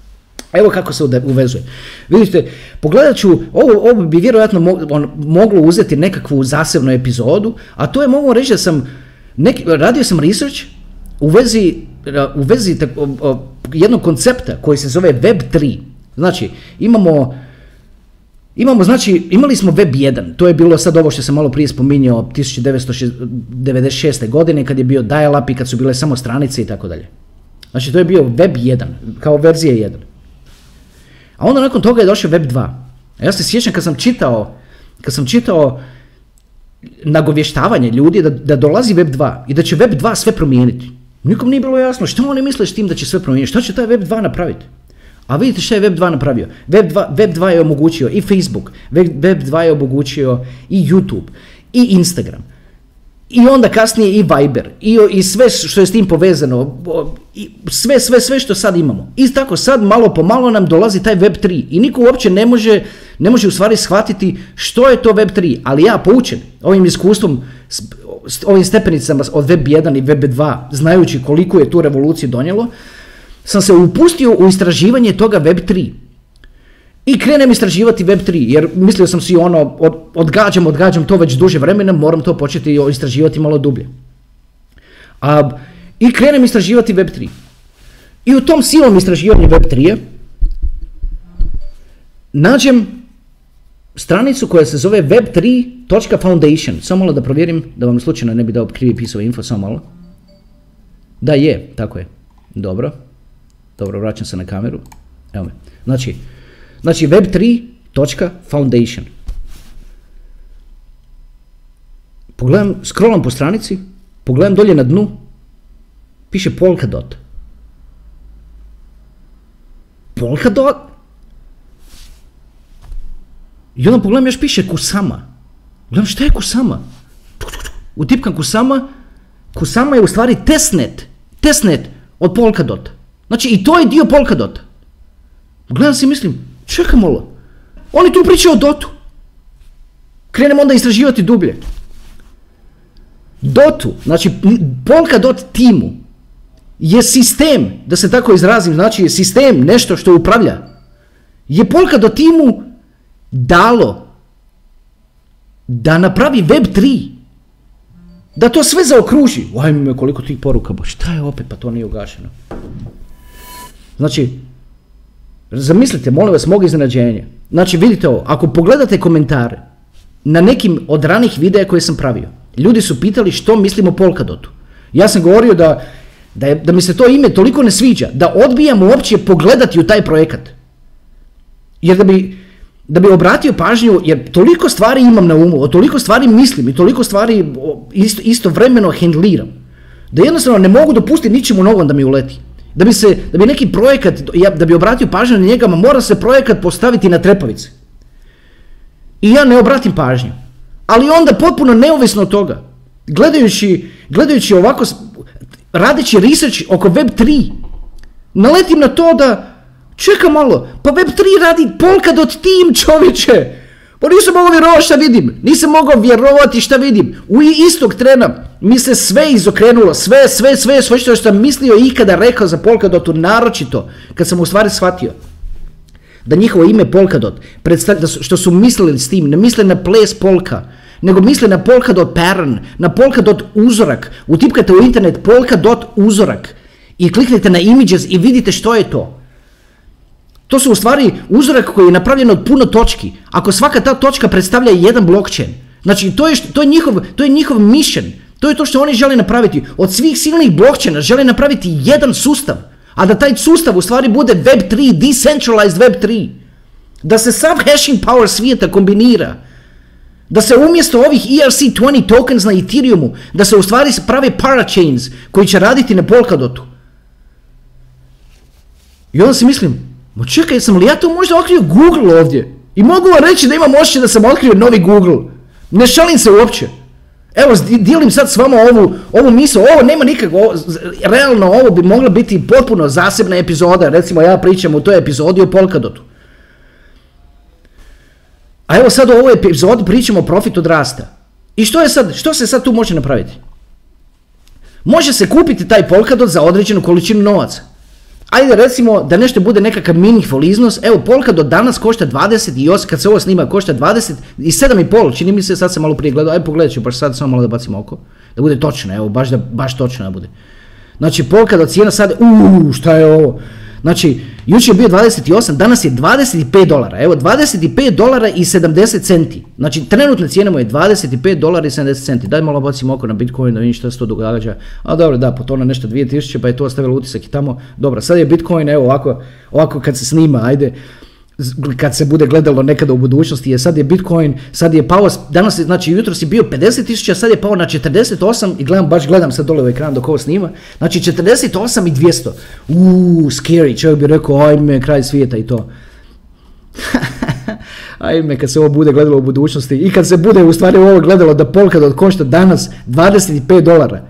Evo kako se uvezuje. Vidite, pogledat ću, ovo, ovo bi vjerojatno moglo uzeti nekakvu zasebnu epizodu, a to je mogu reći da sam, neki, radio sam research u vezi, u vezi jednog koncepta koji se zove Web3. Znači, imamo, imamo, znači, imali smo Web 1, to je bilo sad ovo što sam malo prije spominjao 1996. godine kad je bio dial-up i kad su bile samo stranice i tako dalje. Znači, to je bio Web 1, kao verzija 1. A onda nakon toga je došao Web 2. A ja se sjećam kad sam čitao, kad sam čitao nagovještavanje ljudi da, da dolazi Web 2 i da će Web 2 sve promijeniti. Nikom nije bilo jasno što oni misle s tim da će sve promijeniti, što će taj Web 2 napraviti. A vidite što je Web 2 napravio. Web 2, Web 2 je omogućio i Facebook, Web 2 je omogućio i YouTube, i Instagram, i onda kasnije i Viber i, i sve što je s tim povezano, i sve, sve, sve što sad imamo. I tako sad malo po malo nam dolazi taj Web 3 i niko uopće ne može, ne može u stvari shvatiti što je to Web 3, ali ja poučen ovim iskustvom, ovim stepenicama od Web 1 i Web 2, znajući koliko je tu revoluciju donijelo, sam se upustio u istraživanje toga Web 3. I krenem istraživati Web3, jer mislio sam si ono, od, odgađam, odgađam to već duže vremena, moram to početi istraživati malo dublje. A, I krenem istraživati Web3. I u tom silom istraživanju Web3 nađem stranicu koja se zove web3.foundation. Samo malo da provjerim, da vam slučajno ne bi dao krivi pisao info, samo malo. Da je, tako je. Dobro. Dobro, vraćam se na kameru. Evo me. Znači, Znači web3.foundation. Pogledam, scrollam po stranici, pogledam dolje na dnu, piše Polkadot. Polkadot? I onda pogledam još piše Kusama. Gledam šta je Kusama? Utipkam Kusama, Kusama je u stvari testnet, testnet od Polkadota. Znači i to je dio Polkadota. Gledam se i mislim, čekaj malo, oni tu pričaju o Dotu. Krenem onda istraživati dublje. Dotu, znači Polkadot timu je sistem, da se tako izrazim, znači je sistem, nešto što upravlja. Je Polkadot timu dalo da napravi Web 3. Da to sve zaokruži. Ajme, koliko tih poruka, bo šta je opet, pa to nije ugašeno. Znači, zamislite, molim vas, mog iznenađenja. Znači, vidite ovo, ako pogledate komentare na nekim od ranih videa koje sam pravio, ljudi su pitali što mislim o Polkadotu. Ja sam govorio da, da, je, da mi se to ime toliko ne sviđa, da odbijam uopće pogledati u taj projekat. Jer da bi, da bi obratio pažnju, jer toliko stvari imam na umu, o toliko stvari mislim i toliko stvari isto, istovremeno hendliram, da jednostavno ne mogu dopustiti ničemu novom da mi uleti. Da bi, se, da bi neki projekat, da bi obratio pažnju na njega, mora se projekat postaviti na trepavice. I ja ne obratim pažnju. Ali onda potpuno neovisno od toga, gledajući, gledajući ovako, radeći research oko Web3, naletim na to da Čeka malo, pa Web3 radi Polkadot tim čovječe. Pa nisam mogao vjerovati šta vidim. Nisam mogao vjerovati šta vidim. U istog trena mi se sve izokrenulo. Sve, sve, sve, sve što sam mislio i ikada rekao za Polkadotu, naročito kad sam u stvari shvatio da njihovo ime Polkadot, da što su mislili s tim, ne misle na ples Polka, nego misle na Polkadot pattern, na Polkadot uzorak. Utipkate u internet Polkadot uzorak i kliknete na images i vidite što je to. To su u stvari uzorak koji je napravljen od puno točki. Ako svaka ta točka predstavlja jedan blockchain, znači to je, to njihov, to je njihov mission, to je to što oni žele napraviti. Od svih silnih blockchaina žele napraviti jedan sustav, a da taj sustav u stvari bude Web3, decentralized Web3. Da se sav hashing power svijeta kombinira. Da se umjesto ovih ERC20 tokens na Ethereumu, da se u stvari prave parachains koji će raditi na Polkadotu. I onda si mislim, Ma čekaj, sam li ja to možda otkrio Google ovdje? I mogu vam reći da imam osjećaj da sam otkrio novi Google. Ne šalim se uopće. Evo, dijelim sad s vama ovu, ovu misao, ovo nema nikakvo, realno ovo bi mogla biti potpuno zasebna epizoda, recimo ja pričam u toj epizodi o Polkadotu. A evo sad u ovoj epizodi pričamo o profitu od rasta. I što, je sad, što se sad tu može napraviti? Može se kupiti taj Polkadot za određenu količinu novaca ajde recimo da nešto bude nekakav meaningful iznos, evo Polka do danas košta 28, kad se ovo snima košta 20 i 7,5, čini mi se, sad sam malo prije gledao, ajde pogledat ću, baš sad samo malo da bacim oko, da bude točno, evo, baš, da, baš točno da bude. Znači Polka do cijena sad, uuu, šta je ovo, Znači, jučer je bio 28, danas je 25 dolara. Evo, 25 dolara i 70 centi. Znači, trenutne cijene mu je 25 dolara i 70 centi. Daj malo bacim oko na Bitcoin da vidim što se to događa. A dobro, da, po to na nešto 2000, pa je to ostavilo utisak i tamo. Dobro, sad je Bitcoin, evo ovako, ovako kad se snima, ajde kad se bude gledalo nekada u budućnosti, je sad je Bitcoin, sad je pao, danas je, znači jutro si bio 50 tisuća, sad je pao na 48 i gledam, baš gledam sad dole u ekran dok ovo snima, znači 48 i 200, uuu, scary, čovjek bi rekao, ajme, kraj svijeta i to. ajme, kad se ovo bude gledalo u budućnosti i kad se bude u stvari ovo gledalo da Polkadot košta danas 25 dolara,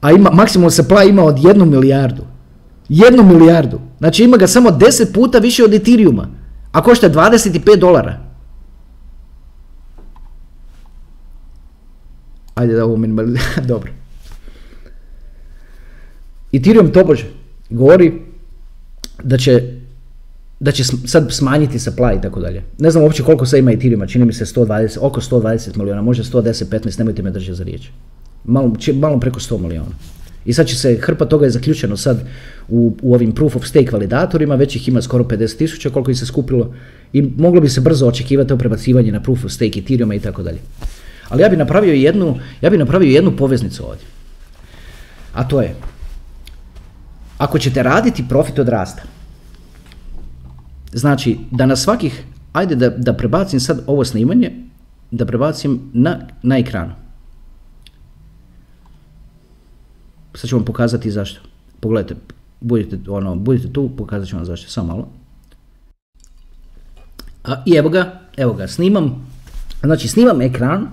a ima, maksimum supply ima od jednu milijardu. Jednu milijardu. Znači ima ga samo 10 puta više od Ethereuma. A košta 25 dolara. Ajde da ovo minimalizam. Dobro. Ethereum tobože govori da će da će sad smanjiti supply i tako dalje. Ne znam uopće koliko sad ima Ethereuma, čini mi se 120, oko 120 miliona, možda 110, 15, nemojte me držati za riječ. Malo, malo preko 100 miliona. I sad će se, hrpa toga je zaključeno sad u, u ovim proof of stake validatorima, već ih ima skoro 50 tisuća koliko ih se skupilo i moglo bi se brzo očekivati to prebacivanje na proof of stake Ethereum i tako dalje. Ali ja bi napravio jednu, ja bi napravio jednu poveznicu ovdje. A to je, ako ćete raditi profit od rasta, znači da na svakih, ajde da, da prebacim sad ovo snimanje, da prebacim na, na ekranu. Sad ću vam pokazati zašto. Pogledajte, budite, ono, budite tu, pokazat ću vam zašto, samo malo. A, I evo ga, evo ga, snimam, znači snimam ekran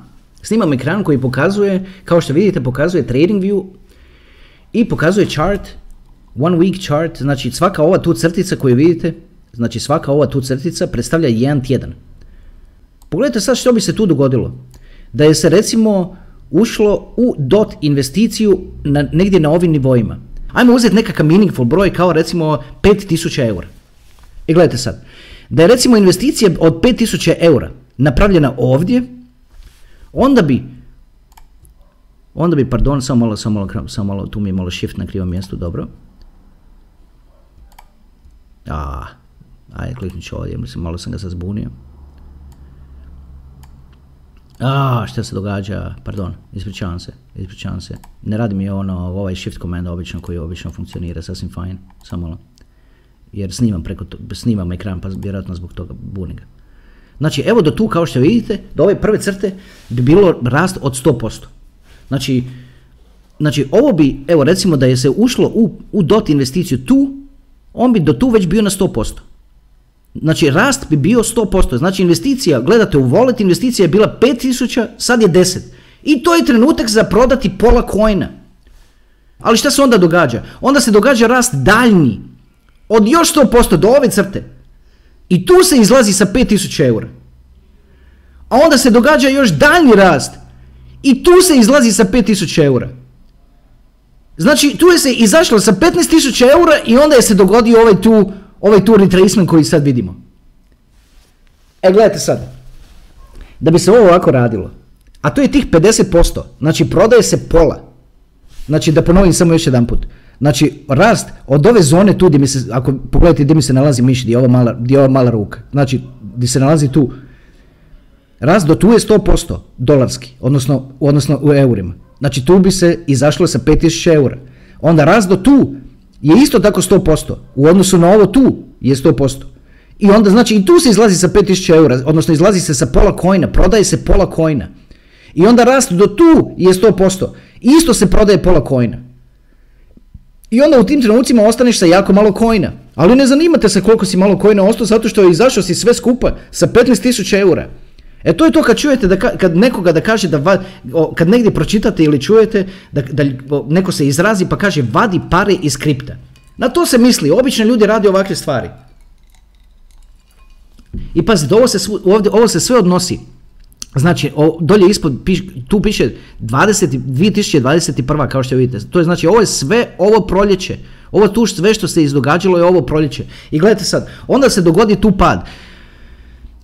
Snimam ekran koji pokazuje, kao što vidite, pokazuje trading view i pokazuje chart, one week chart, znači svaka ova tu crtica koju vidite, znači svaka ova tu crtica predstavlja jedan tjedan. Pogledajte sad što bi se tu dogodilo. Da je se recimo ušlo u dot investiciju na, negdje na ovim nivoima. Ajmo uzeti nekakav meaningful broj kao recimo 5000 eura. I gledajte sad, da je recimo investicija od 5000 eura napravljena ovdje, onda bi onda bi, pardon, samo malo, samo malo, samo malo, tu mi je malo shift na krivom mjestu, dobro. A, ajde, kliknut ću ovdje, mislim, malo sam ga sad zbunio. A, šta se događa, pardon, ispričavam se, ispričavam se. Ne radi mi ono, ovaj shift komenda obično koji obično funkcionira, sasvim fajn, samo malo. Jer snimam preko, to, snimam ekran, pa vjerojatno zbog toga buni Znači, evo do tu, kao što vidite, do ove prve crte bi bilo rast od 100%. Znači, znači ovo bi, evo recimo da je se ušlo u, u DOT investiciju tu, on bi do tu već bio na 100%. Znači rast bi bio 100%. Znači investicija, gledate u wallet, investicija je bila 5000, sad je 10. I to je trenutak za prodati pola kojna. Ali šta se onda događa? Onda se događa rast daljnji. Od još 100% do ove crte. I tu se izlazi sa 5000 eura. A onda se događa još daljnji rast. I tu se izlazi sa 5000 eura. Znači tu je se izašlo sa 15.000 eura i onda je se dogodio ovaj tu ovaj tu retracement koji sad vidimo. E gledajte sad, da bi se ovo ovako radilo, a to je tih 50%, znači prodaje se pola. Znači da ponovim samo još jedan put. Znači rast od ove zone tu gdje mi se, ako pogledajte gdje mi se nalazi miš, gdje je ova mala, gdje mala ruka, znači gdje se nalazi tu, rast do tu je 100% dolarski, odnosno, odnosno u eurima. Znači tu bi se izašlo sa 5000 eura. Onda rast do tu je isto tako 100%. U odnosu na ovo tu je 100%. I onda znači i tu se izlazi sa 5000 eura, odnosno izlazi se sa pola kojna, prodaje se pola kojna. I onda rast do tu je 100%. Isto se prodaje pola kojna. I onda u tim trenucima ostaneš sa jako malo kojna. Ali ne zanimate se koliko si malo kojna ostao zato što je izašao si sve skupa sa 15.000 eura. E to je to kad čujete da kad nekoga da kaže da kad negdje pročitate ili čujete da, da neko se izrazi pa kaže vadi pare iz kripta. Na to se misli, obično ljudi rade ovakve stvari. I pazite, ovo se, ovdje, ovo se sve odnosi. Znači, o, dolje ispod, piš, tu piše 20, 2021. kao što vidite. To je znači, ovo je sve ovo proljeće. Ovo tu sve što se izdogađalo je ovo proljeće. I gledajte sad, onda se dogodi tu pad.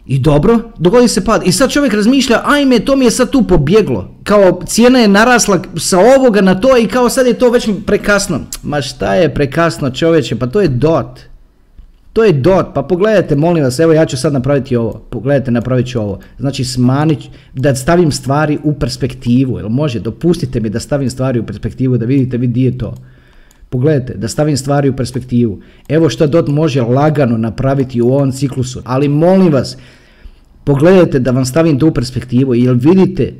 I dobro, dogodi se pad. I sad čovjek razmišlja, ajme, to mi je sad tu pobjeglo. Kao cijena je narasla sa ovoga na to i kao sad je to već prekasno. Ma šta je prekasno čovječe, pa to je dot. To je dot, pa pogledajte, molim vas, evo ja ću sad napraviti ovo, pogledajte, napravit ću ovo. Znači smanit, da stavim stvari u perspektivu, jel može, dopustite mi da stavim stvari u perspektivu, da vidite vi di je to. Pogledajte, da stavim stvari u perspektivu. Evo što DOT može lagano napraviti u ovom ciklusu. Ali molim vas, pogledajte da vam stavim tu perspektivu. Jel vidite,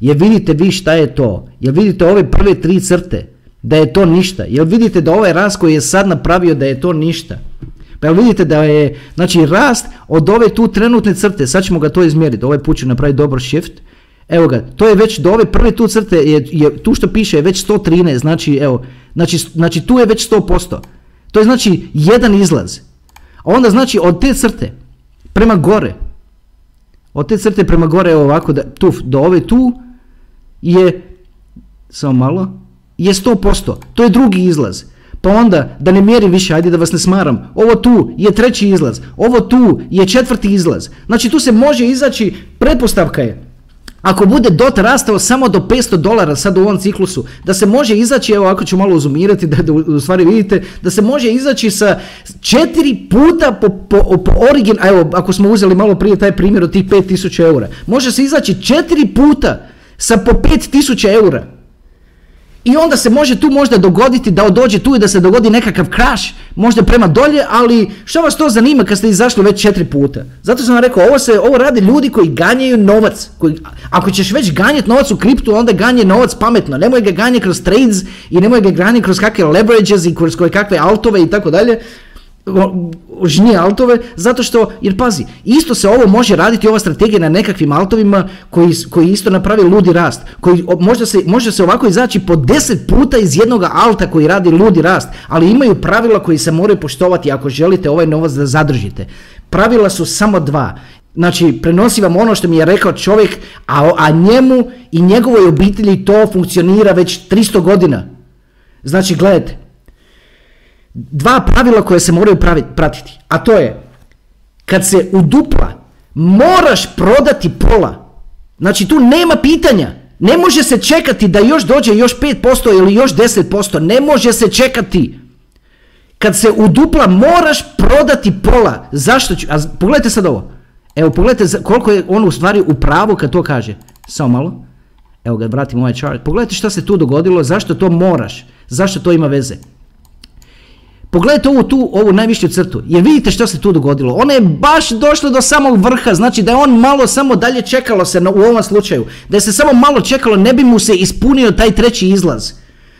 jel vidite vi šta je to? Jel vidite ove prve tri crte? Da je to ništa. Jel vidite da ovaj rast koji je sad napravio da je to ništa? Pa jel vidite da je, znači rast od ove tu trenutne crte, sad ćemo ga to izmjeriti, ovaj put ću napraviti dobar shift, Evo ga, to je već do ove prve tu crte, je, je, tu što piše je već 113, znači evo, znači, znači tu je već 100%. To je znači jedan izlaz. A onda znači od te crte prema gore, od te crte prema gore, evo ovako, da, tu, do ove tu je, samo malo, je 100%. To je drugi izlaz. Pa onda, da ne mjerim više, ajde da vas ne smaram, ovo tu je treći izlaz, ovo tu je četvrti izlaz. Znači tu se može izaći, pretpostavka je, ako bude DOT rastao samo do 500 dolara sad u ovom ciklusu, da se može izaći, evo ako ću malo uzumirati, da, u stvari vidite, da se može izaći sa četiri puta po, po, po origin, evo ako smo uzeli malo prije taj primjer od tih 5000 eura, može se izaći četiri puta sa po 5000 eura. I onda se može tu možda dogoditi da dođe tu i da se dogodi nekakav crash, možda prema dolje, ali što vas to zanima kad ste izašli već četiri puta? Zato sam vam rekao, ovo, se, ovo rade ljudi koji ganjaju novac. Koji, ako ćeš već ganjati novac u kriptu, onda ganje novac pametno. Nemoj ga ganjati kroz trades i nemoj ga ganjati kroz kakve leverages i kroz kakve altove i tako dalje. Žnije altove, zato što, jer pazi, isto se ovo može raditi, ova strategija na nekakvim altovima koji, koji isto napravi ludi rast, koji možda se, može se ovako izaći po deset puta iz jednog alta koji radi ludi rast, ali imaju pravila koji se moraju poštovati ako želite ovaj novac da zadržite. Pravila su samo dva. Znači, prenosi vam ono što mi je rekao čovjek, a, a njemu i njegovoj obitelji to funkcionira već 300 godina. Znači, gledajte, dva pravila koje se moraju pratiti, a to je kad se udupla moraš prodati pola. Znači tu nema pitanja. Ne može se čekati da još dođe još 5% ili još 10%. Ne može se čekati. Kad se udupla moraš prodati pola. Zašto ću? A pogledajte sad ovo. Evo pogledajte koliko je on u stvari u pravu kad to kaže. Samo malo. Evo ga vratim ovaj chart. Pogledajte što se tu dogodilo. Zašto to moraš? Zašto to ima veze? Pogledajte ovu tu, ovu najvišću crtu. Jer vidite što se tu dogodilo. Ona je baš došla do samog vrha. Znači da je on malo samo dalje čekalo se u ovom slučaju. Da je se samo malo čekalo ne bi mu se ispunio taj treći izlaz.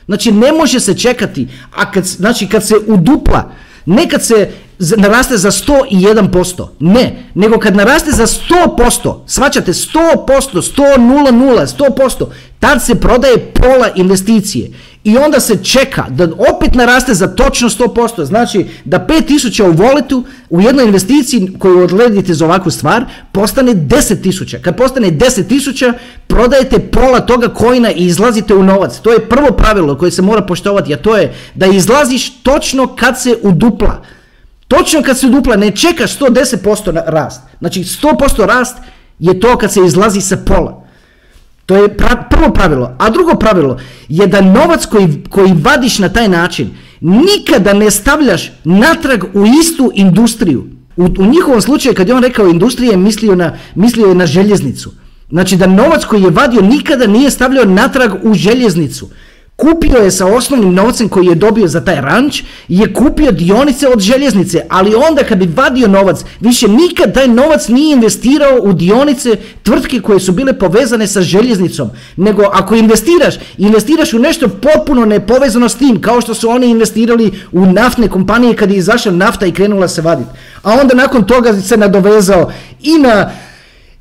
Znači ne može se čekati. A kad, znači kad se udupla, ne kad se naraste za 101%, ne, nego kad naraste za 100%, svačate 100%, 100, 0, 0, 100%, tad se prodaje pola investicije. I onda se čeka da opet naraste za točno 100%. Znači da 5000 u voletu u jednoj investiciji koju odledite za ovakvu stvar postane 10.000. Kad postane 10.000 prodajete pola toga kojina i izlazite u novac. To je prvo pravilo koje se mora poštovati, a to je da izlaziš točno kad se udupla. Točno kad se udupla, ne čekaš 110% rast. Znači 100% rast je to kad se izlazi sa pola. To je prvo pravilo. A drugo pravilo je da novac koji, koji vadiš na taj način nikada ne stavljaš natrag u istu industriju. U, u njihovom slučaju kad je on rekao industrije mislio, na, mislio je na željeznicu. Znači da novac koji je vadio nikada nije stavljao natrag u željeznicu. Kupio je sa osnovnim novcem koji je dobio za taj ranč, je kupio dionice od željeznice, ali onda kad bi vadio novac, više nikad taj novac nije investirao u dionice tvrtke koje su bile povezane sa željeznicom, nego ako investiraš, investiraš u nešto potpuno nepovezano s tim, kao što su oni investirali u naftne kompanije kad je izašla nafta i krenula se vaditi. A onda nakon toga se nadovezao i na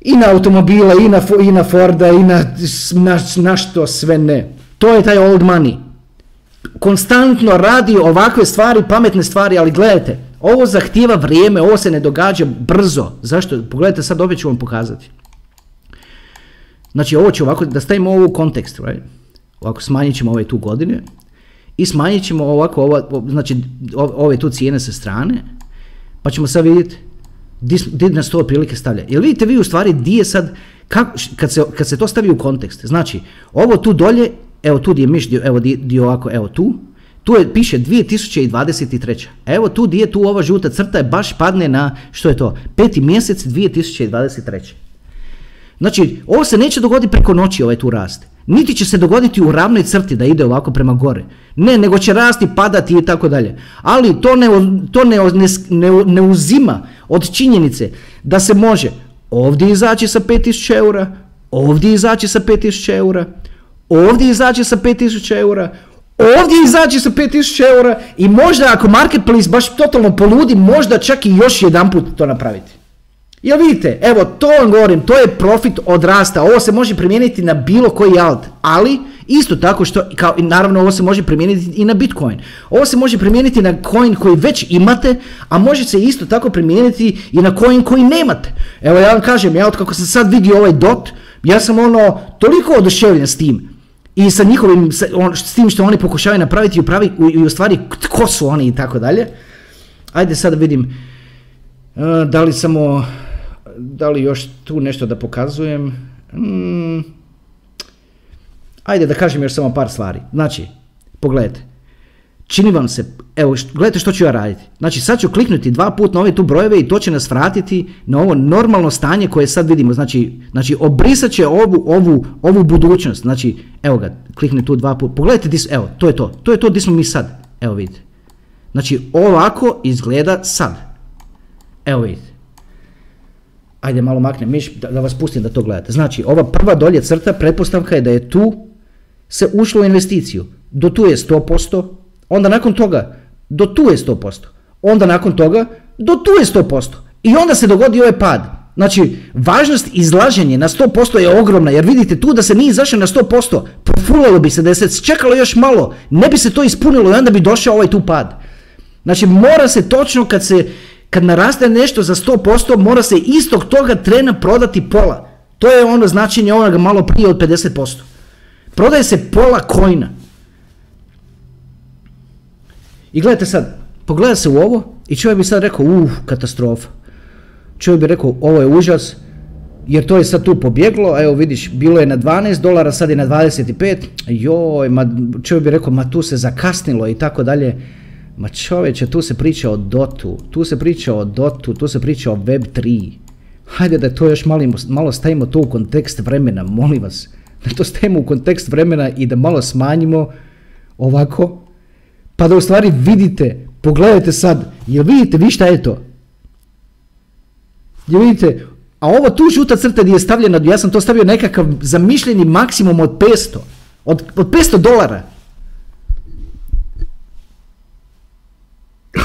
i na automobile, i na, i na Forda, i na, na, na što sve ne. To je taj old money. Konstantno radi ovakve stvari, pametne stvari, ali gledajte, ovo zahtijeva vrijeme, ovo se ne događa brzo. Zašto? Pogledajte sad, opet ću vam pokazati. Znači, ovo ću ovako, da stavimo ovo u kontekst, right? Ovako smanjit ćemo ove tu godine i smanjit ćemo ovako, ovo, znači, ove tu cijene sa strane, pa ćemo sad vidjeti gdje nas to otprilike stavlja. Jel vidite vi u stvari di je sad, kad, kad se to stavi u kontekst, znači, ovo tu dolje evo tu je miš, evo di, ovako, evo tu, tu je, piše 2023. Evo tu gdje je tu ova žuta crta je baš padne na, što je to, peti mjesec 2023. Znači, ovo se neće dogoditi preko noći ovaj tu rast. Niti će se dogoditi u ravnoj crti da ide ovako prema gore. Ne, nego će rasti, padati i tako dalje. Ali to, ne, to ne, ne, ne uzima od činjenice da se može ovdje izaći sa 5000 eura, ovdje izaći sa 5000 eura, ovdje izaći sa 5000 eura, ovdje izaći sa 5000 eura i možda ako marketplace baš totalno poludi, možda čak i još jedan put to napraviti. Jel vidite, evo to vam govorim, to je profit od rasta, ovo se može primijeniti na bilo koji alt, ali isto tako što, kao, naravno ovo se može primijeniti i na Bitcoin. Ovo se može primijeniti na coin koji već imate, a može se isto tako primijeniti i na coin koji nemate. Evo ja vam kažem, ja od kako sam sad vidio ovaj dot, ja sam ono toliko oduševljen s tim i sa njihovim, sa, on, s tim što oni pokušavaju napraviti i, upravi, i u stvari tko su oni i tako dalje. Ajde sad vidim uh, da li samo, da li još tu nešto da pokazujem. Mm, ajde da kažem još samo par stvari. Znači, pogledajte, čini vam se, evo, gledajte što ću ja raditi. Znači, sad ću kliknuti dva puta na ove tu brojeve i to će nas vratiti na ovo normalno stanje koje sad vidimo. Znači, znači obrisat će ovu, ovu, ovu budućnost. Znači, evo ga, klikni tu dva puta. Pogledajte, dis, evo, to je to. To je to gdje smo mi sad. Evo vidite. Znači, ovako izgleda sad. Evo vidite. Ajde, malo maknem miš da, da vas pustim da to gledate. Znači, ova prva dolje crta, pretpostavka je da je tu se ušlo u investiciju. Do tu je 100%, Onda nakon toga, do tu je 100%. onda nakon toga do tu je 100%. I onda se dogodi ovaj pad. Znači, važnost izlaženja na 100% je ogromna, jer vidite tu da se nije izašao na 100%, profulalo bi se da se čekalo još malo, ne bi se to ispunilo i onda bi došao ovaj tu pad. Znači, mora se točno kad se, kad naraste nešto za 100%, mora se istog toga trena prodati pola. To je ono značenje onoga malo prije od 50%. Prodaje se pola kojna. I gledajte sad, pogleda se u ovo i čovjek bi sad rekao, uf, katastrofa. Čovjek bi rekao, ovo je užas, jer to je sad tu pobjeglo, a evo vidiš, bilo je na 12 dolara, sad je na 25, joj, ma, čovjek bi rekao, ma tu se zakasnilo i tako dalje. Ma čovječe, tu se priča o dotu, tu se priča o dotu, tu se priča o web 3. Hajde da to još malo, malo stavimo to u kontekst vremena, molim vas. Da to stavimo u kontekst vremena i da malo smanjimo ovako, pa da u stvari vidite, pogledajte sad, jel vidite vi šta je to? Jel vidite, a ovo tu žuta crta gdje je stavljena, ja sam to stavio nekakav zamišljeni maksimum od 500, od, od 500 dolara.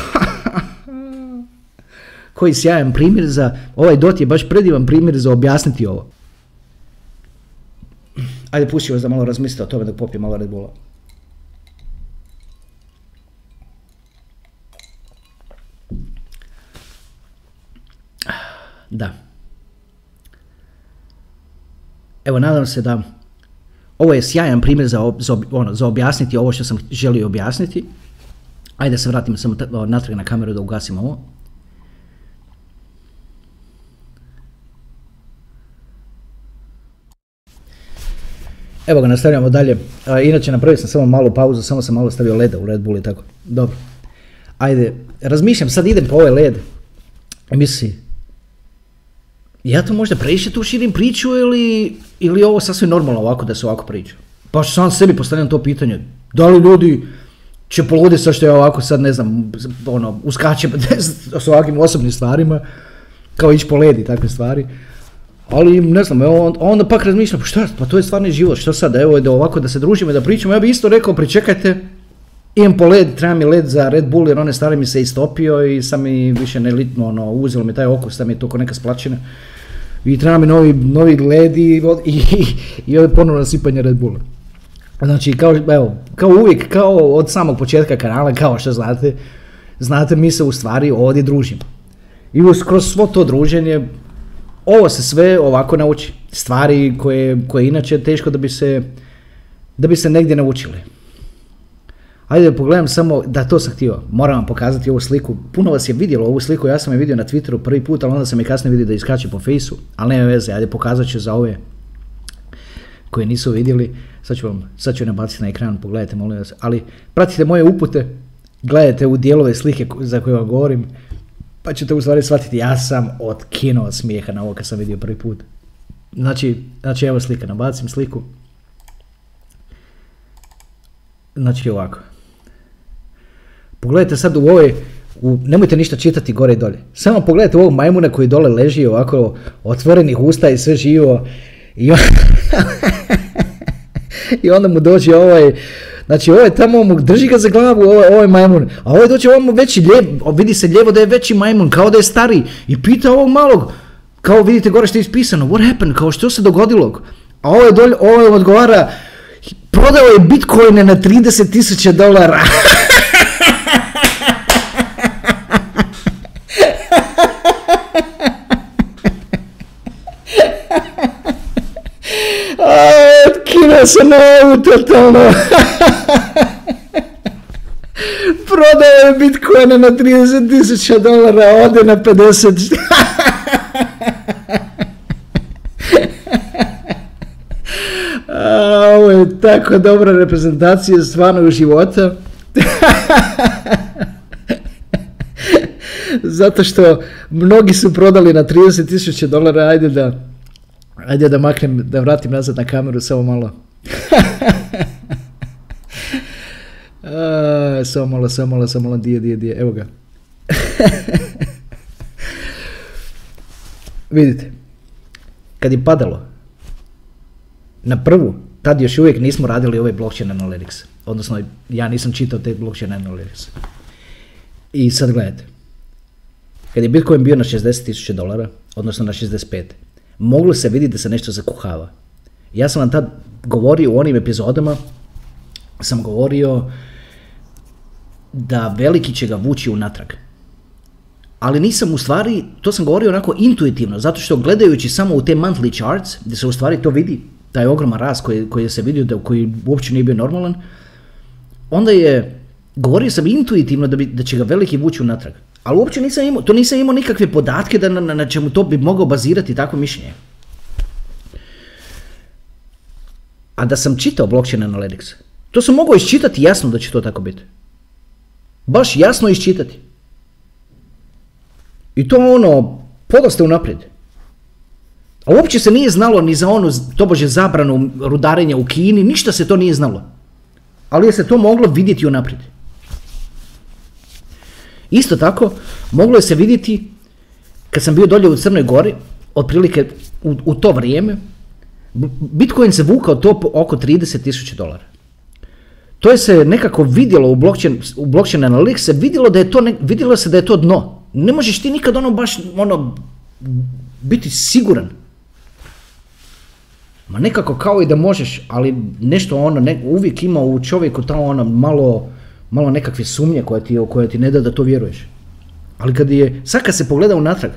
Koji sjajan primjer za, ovaj dot je baš predivan primjer za objasniti ovo. Ajde, pusti vas da malo razmislite o tome da popijem malo Red Bulla. Da. Evo, nadam se da ovo je sjajan primjer za, za, ono, za objasniti ovo što sam želio objasniti. Ajde da se vratim samo natrag na kameru da ugasim ovo. Evo ga, nastavljamo dalje. A, inače, napravio sam samo malu pauzu, samo sam malo stavio leda u Red Bull i tako. Dobro. Ajde, razmišljam, sad idem po ovaj led. Misli, ja to možda previše tu širim priču ili, ili ovo sasvim normalno ovako da se ovako priča? Pa sam sebi postavljam to pitanje. Da li ljudi će poluditi sa što je ovako sad, ne znam, ono, uskače s ovakvim osobnim stvarima, kao ići po ledi, takve stvari. Ali ne znam, evo, onda pak razmišljam, pa šta, pa to je stvarni život, što sad, evo da ovako da se družimo i da pričamo, ja bih isto rekao, pričekajte, imam po led, treba mi led za Red Bull jer one stvari mi se istopio i sam mi više nelitno, ono, uzelo mi taj okus, sam je to neka splačina. I treba mi novi, novi led i, i, i, i ponovno nasipanje Red Bulla. Znači, kao, evo, kao uvijek, kao od samog početka kanala, kao što znate, znate, mi se u stvari ovdje družimo. I kroz svo to druženje, ovo se sve ovako nauči. Stvari koje, koje inače teško da bi se, da bi se negdje naučili. Ajde da pogledam samo, da to sam htio, moram vam pokazati ovu sliku. Puno vas je vidjelo ovu sliku, ja sam je vidio na Twitteru prvi put, ali onda sam je kasnije vidio da iskače po fejsu, ali nema veze, ajde pokazat ću za ove koje nisu vidjeli. Sad ću vam, sad ću nabaciti na ekran, pogledajte molim vas. Ali pratite moje upute, gledajte u dijelove slike za koje vam govorim, pa ćete u stvari shvatiti, ja sam otkinuo smijeha na ovo kad sam vidio prvi put. Znači, znači evo slika, nabacim sliku. Znači ovako. Pogledajte sad u ovoj, u, nemojte ništa čitati gore i dolje. Samo pogledajte ovog majmuna koji dole leži ovako otvorenih usta i sve živo. I, on, I onda mu dođe ovaj, znači ovaj tamo mu drži ga za glavu, ovaj, ovaj majmun, a ovaj dođe ovamo veći ljev, vidi se ljevo da je veći majmun, kao da je stari i pita ovog malog, kao vidite gore što je ispisano, what happened, kao što se dogodilo, a ovaj, dolje, ovaj odgovara, prodao je bitcoine na 30.000 dolara. Otkino se na ovu totalno. Prodao je bitcoine na 30.000 dolara, ode na 50. ovo je tako dobra reprezentacija stvarnog života. Zato što mnogi su prodali na 30.000 dolara, ajde da, ajde da maknem, da vratim nazad na kameru samo malo. A, samo malo, samo malo, samo malo, dije, dije, dije, evo ga. Vidite, kad je padalo, na prvu, tad još uvijek nismo radili ovaj blockchain analytics. Odnosno, ja nisam čitao te blockchain analytics. I sad gledajte, kad je Bitcoin bio na 60.000 dolara, odnosno na 65, moglo se vidjeti da se nešto zakuhava. Ja sam vam tad govorio u onim epizodama, sam govorio da veliki će ga vući unatrag. Ali nisam u stvari, to sam govorio onako intuitivno, zato što gledajući samo u te monthly charts, gdje se u stvari to vidi, taj ogroman rast koji, koji se vidio, da, koji uopće nije bio normalan, onda je, govorio sam intuitivno da, bi, da će ga veliki vući unatrag. Ali uopće nisam imao, to nisam imao nikakve podatke da na, na, čemu to bi mogao bazirati takvo mišljenje. A da sam čitao blockchain analytics, to sam mogao iščitati jasno da će to tako biti. Baš jasno iščitati. I to ono, podosta unaprijed. A uopće se nije znalo ni za onu tobože zabranu rudarenja u Kini, ništa se to nije znalo. Ali je se to moglo vidjeti unaprijed. Isto tako, moglo je se vidjeti kad sam bio dolje u Crnoj Gori, otprilike u, u to vrijeme, Bitcoin se vukao to oko 30.000 dolara. To je se nekako vidjelo u blockchain, u blockchain analytics, se vidjelo da je to, ne, vidjelo se da je to dno. Ne možeš ti nikad ono baš ono biti siguran. Ma nekako kao i da možeš, ali nešto ono, ne, uvijek ima u čovjeku tamo ono malo, malo nekakve sumnje koja ti, koja ti ne da da to vjeruješ. Ali kad je, sad kad se pogleda unatrag,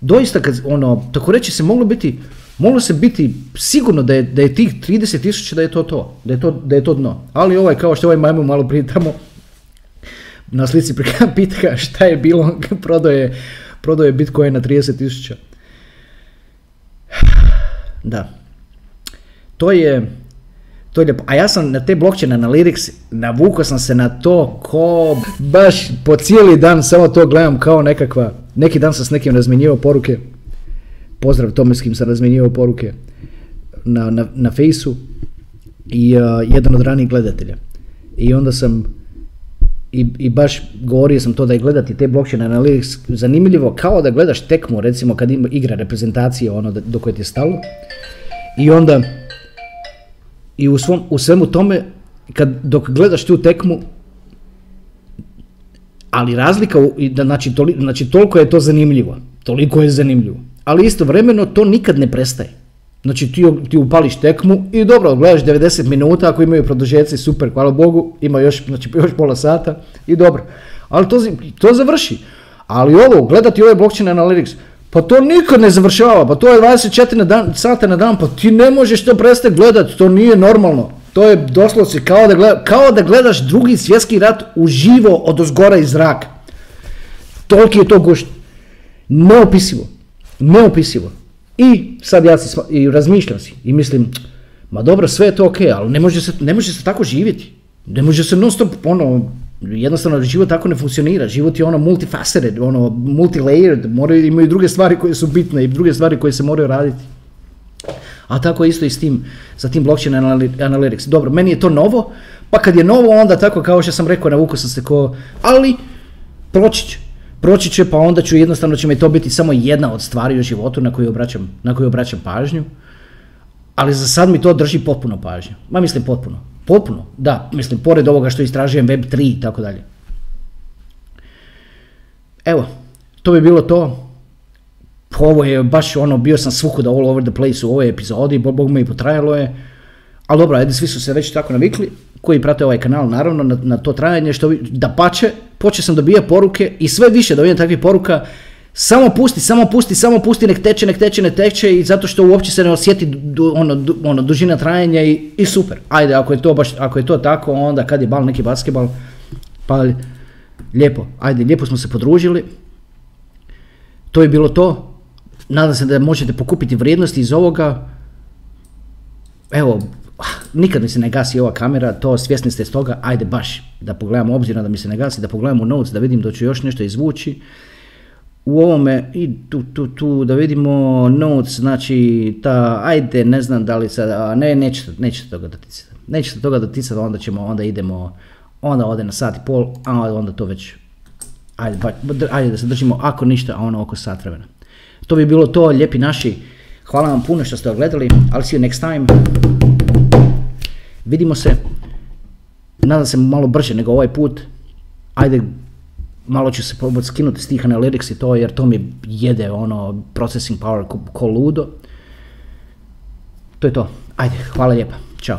doista kad ono, tako reći se moglo biti, moglo se biti sigurno da je, da je tih 30 tisuća da je to to, da je to, da je to dno. Ali ovaj, kao što ovaj majmu malo prije tamo na slici pita šta je bilo, prodao je, prodao je Bitcoin na 30 tisuća. Da. To je, to je lijepo. A ja sam na te blockchain analytics navukao sam se na to ko baš po cijeli dan samo to gledam kao nekakva, neki dan sam s nekim razmjenjivao poruke, pozdrav tome s kim sam razmjenjivao poruke na, na, na fejsu i uh, jedan od ranih gledatelja. I onda sam i, i baš govorio sam to da je gledati te blockchain analytics zanimljivo kao da gledaš tekmu recimo kad ima igra reprezentacije ono do koje ti je stalo i onda i u, svom, u svemu tome kad dok gledaš tu tekmu ali razlika znači, toli, znači toliko je to zanimljivo toliko je zanimljivo ali istovremeno to nikad ne prestaje Znači ti, ti upališ tekmu i dobro, gledaš 90 minuta, ako imaju produžeci, super, hvala Bogu, ima još, znači, još pola sata i dobro. Ali to, to završi. Ali ovo, gledati ovaj blockchain analytics, pa to nikad ne završava, pa to je 24 na dan, sata na dan, pa ti ne možeš to prestati gledati, to nije normalno. To je doslovce kao da, gleda, kao da gledaš drugi svjetski rat uživo od ozgora iz zraka. Toliki je to gušt. Neopisivo. Neopisivo. I sad ja si, i razmišljam si i mislim, ma dobro, sve je to ok, ali ne može se, ne može se tako živjeti. Ne može se non stop, ono, jednostavno život tako ne funkcionira. Život je ono multifaceted, ono multilayered, moraju, imaju druge stvari koje su bitne i druge stvari koje se moraju raditi. A tako isto i s tim, sa tim blockchain analytics. Dobro, meni je to novo, pa kad je novo onda tako kao što sam rekao, navukao sam se ko, ali proći će proći će pa onda ću jednostavno će mi to biti samo jedna od stvari u životu na koju obraćam, na koju obraćam pažnju. Ali za sad mi to drži potpuno pažnju. Ma mislim potpuno. Potpuno, da. Mislim, pored ovoga što istražujem Web3 i tako dalje. Evo, to bi bilo to. Ovo je baš ono, bio sam svukuda all over the place u ovoj epizodi, bog me i potrajalo je. Ali dobro, ajde, svi su se već tako navikli, koji prate ovaj kanal, naravno, na, na to trajanje, što da pače, počeo sam dobijati poruke i sve više dobijem takvih poruka, samo pusti, samo pusti, samo pusti, nek teče, nek teče, nek teče i zato što uopće se ne osjeti du, ono, du, ono, dužina trajanja i, i super. Ajde, ako je to baš, ako je to tako, onda kad je bal neki basketbal, pa lijepo, ajde, lijepo smo se podružili. To je bilo to. Nadam se da možete pokupiti vrijednosti iz ovoga. Evo, nikad mi se ne gasi ova kamera, to svjesni ste s toga, ajde baš da pogledamo, obzirom da mi se ne gasi, da pogledamo notes, da vidim da ću još nešto izvući. U ovome, i tu, tu, tu, da vidimo notes, znači, ta, ajde, ne znam da li sad, ne, nećete, nećete toga doticati. Nećete toga doticati, onda ćemo, onda idemo, onda ode na sat i pol, a onda to već, ajde, ba, ajde da se držimo, ako ništa, a ono oko sat vremena. To bi bilo to, lijepi naši, hvala vam puno što ste ogledali, I'll see you next time. Vidimo se, nadam se malo brže nego ovaj put. Ajde, malo ću se probati skinuti s tih analytics i to, jer to mi jede ono processing power ko, ko ludo. To je to. Ajde, hvala lijepa. Ćao.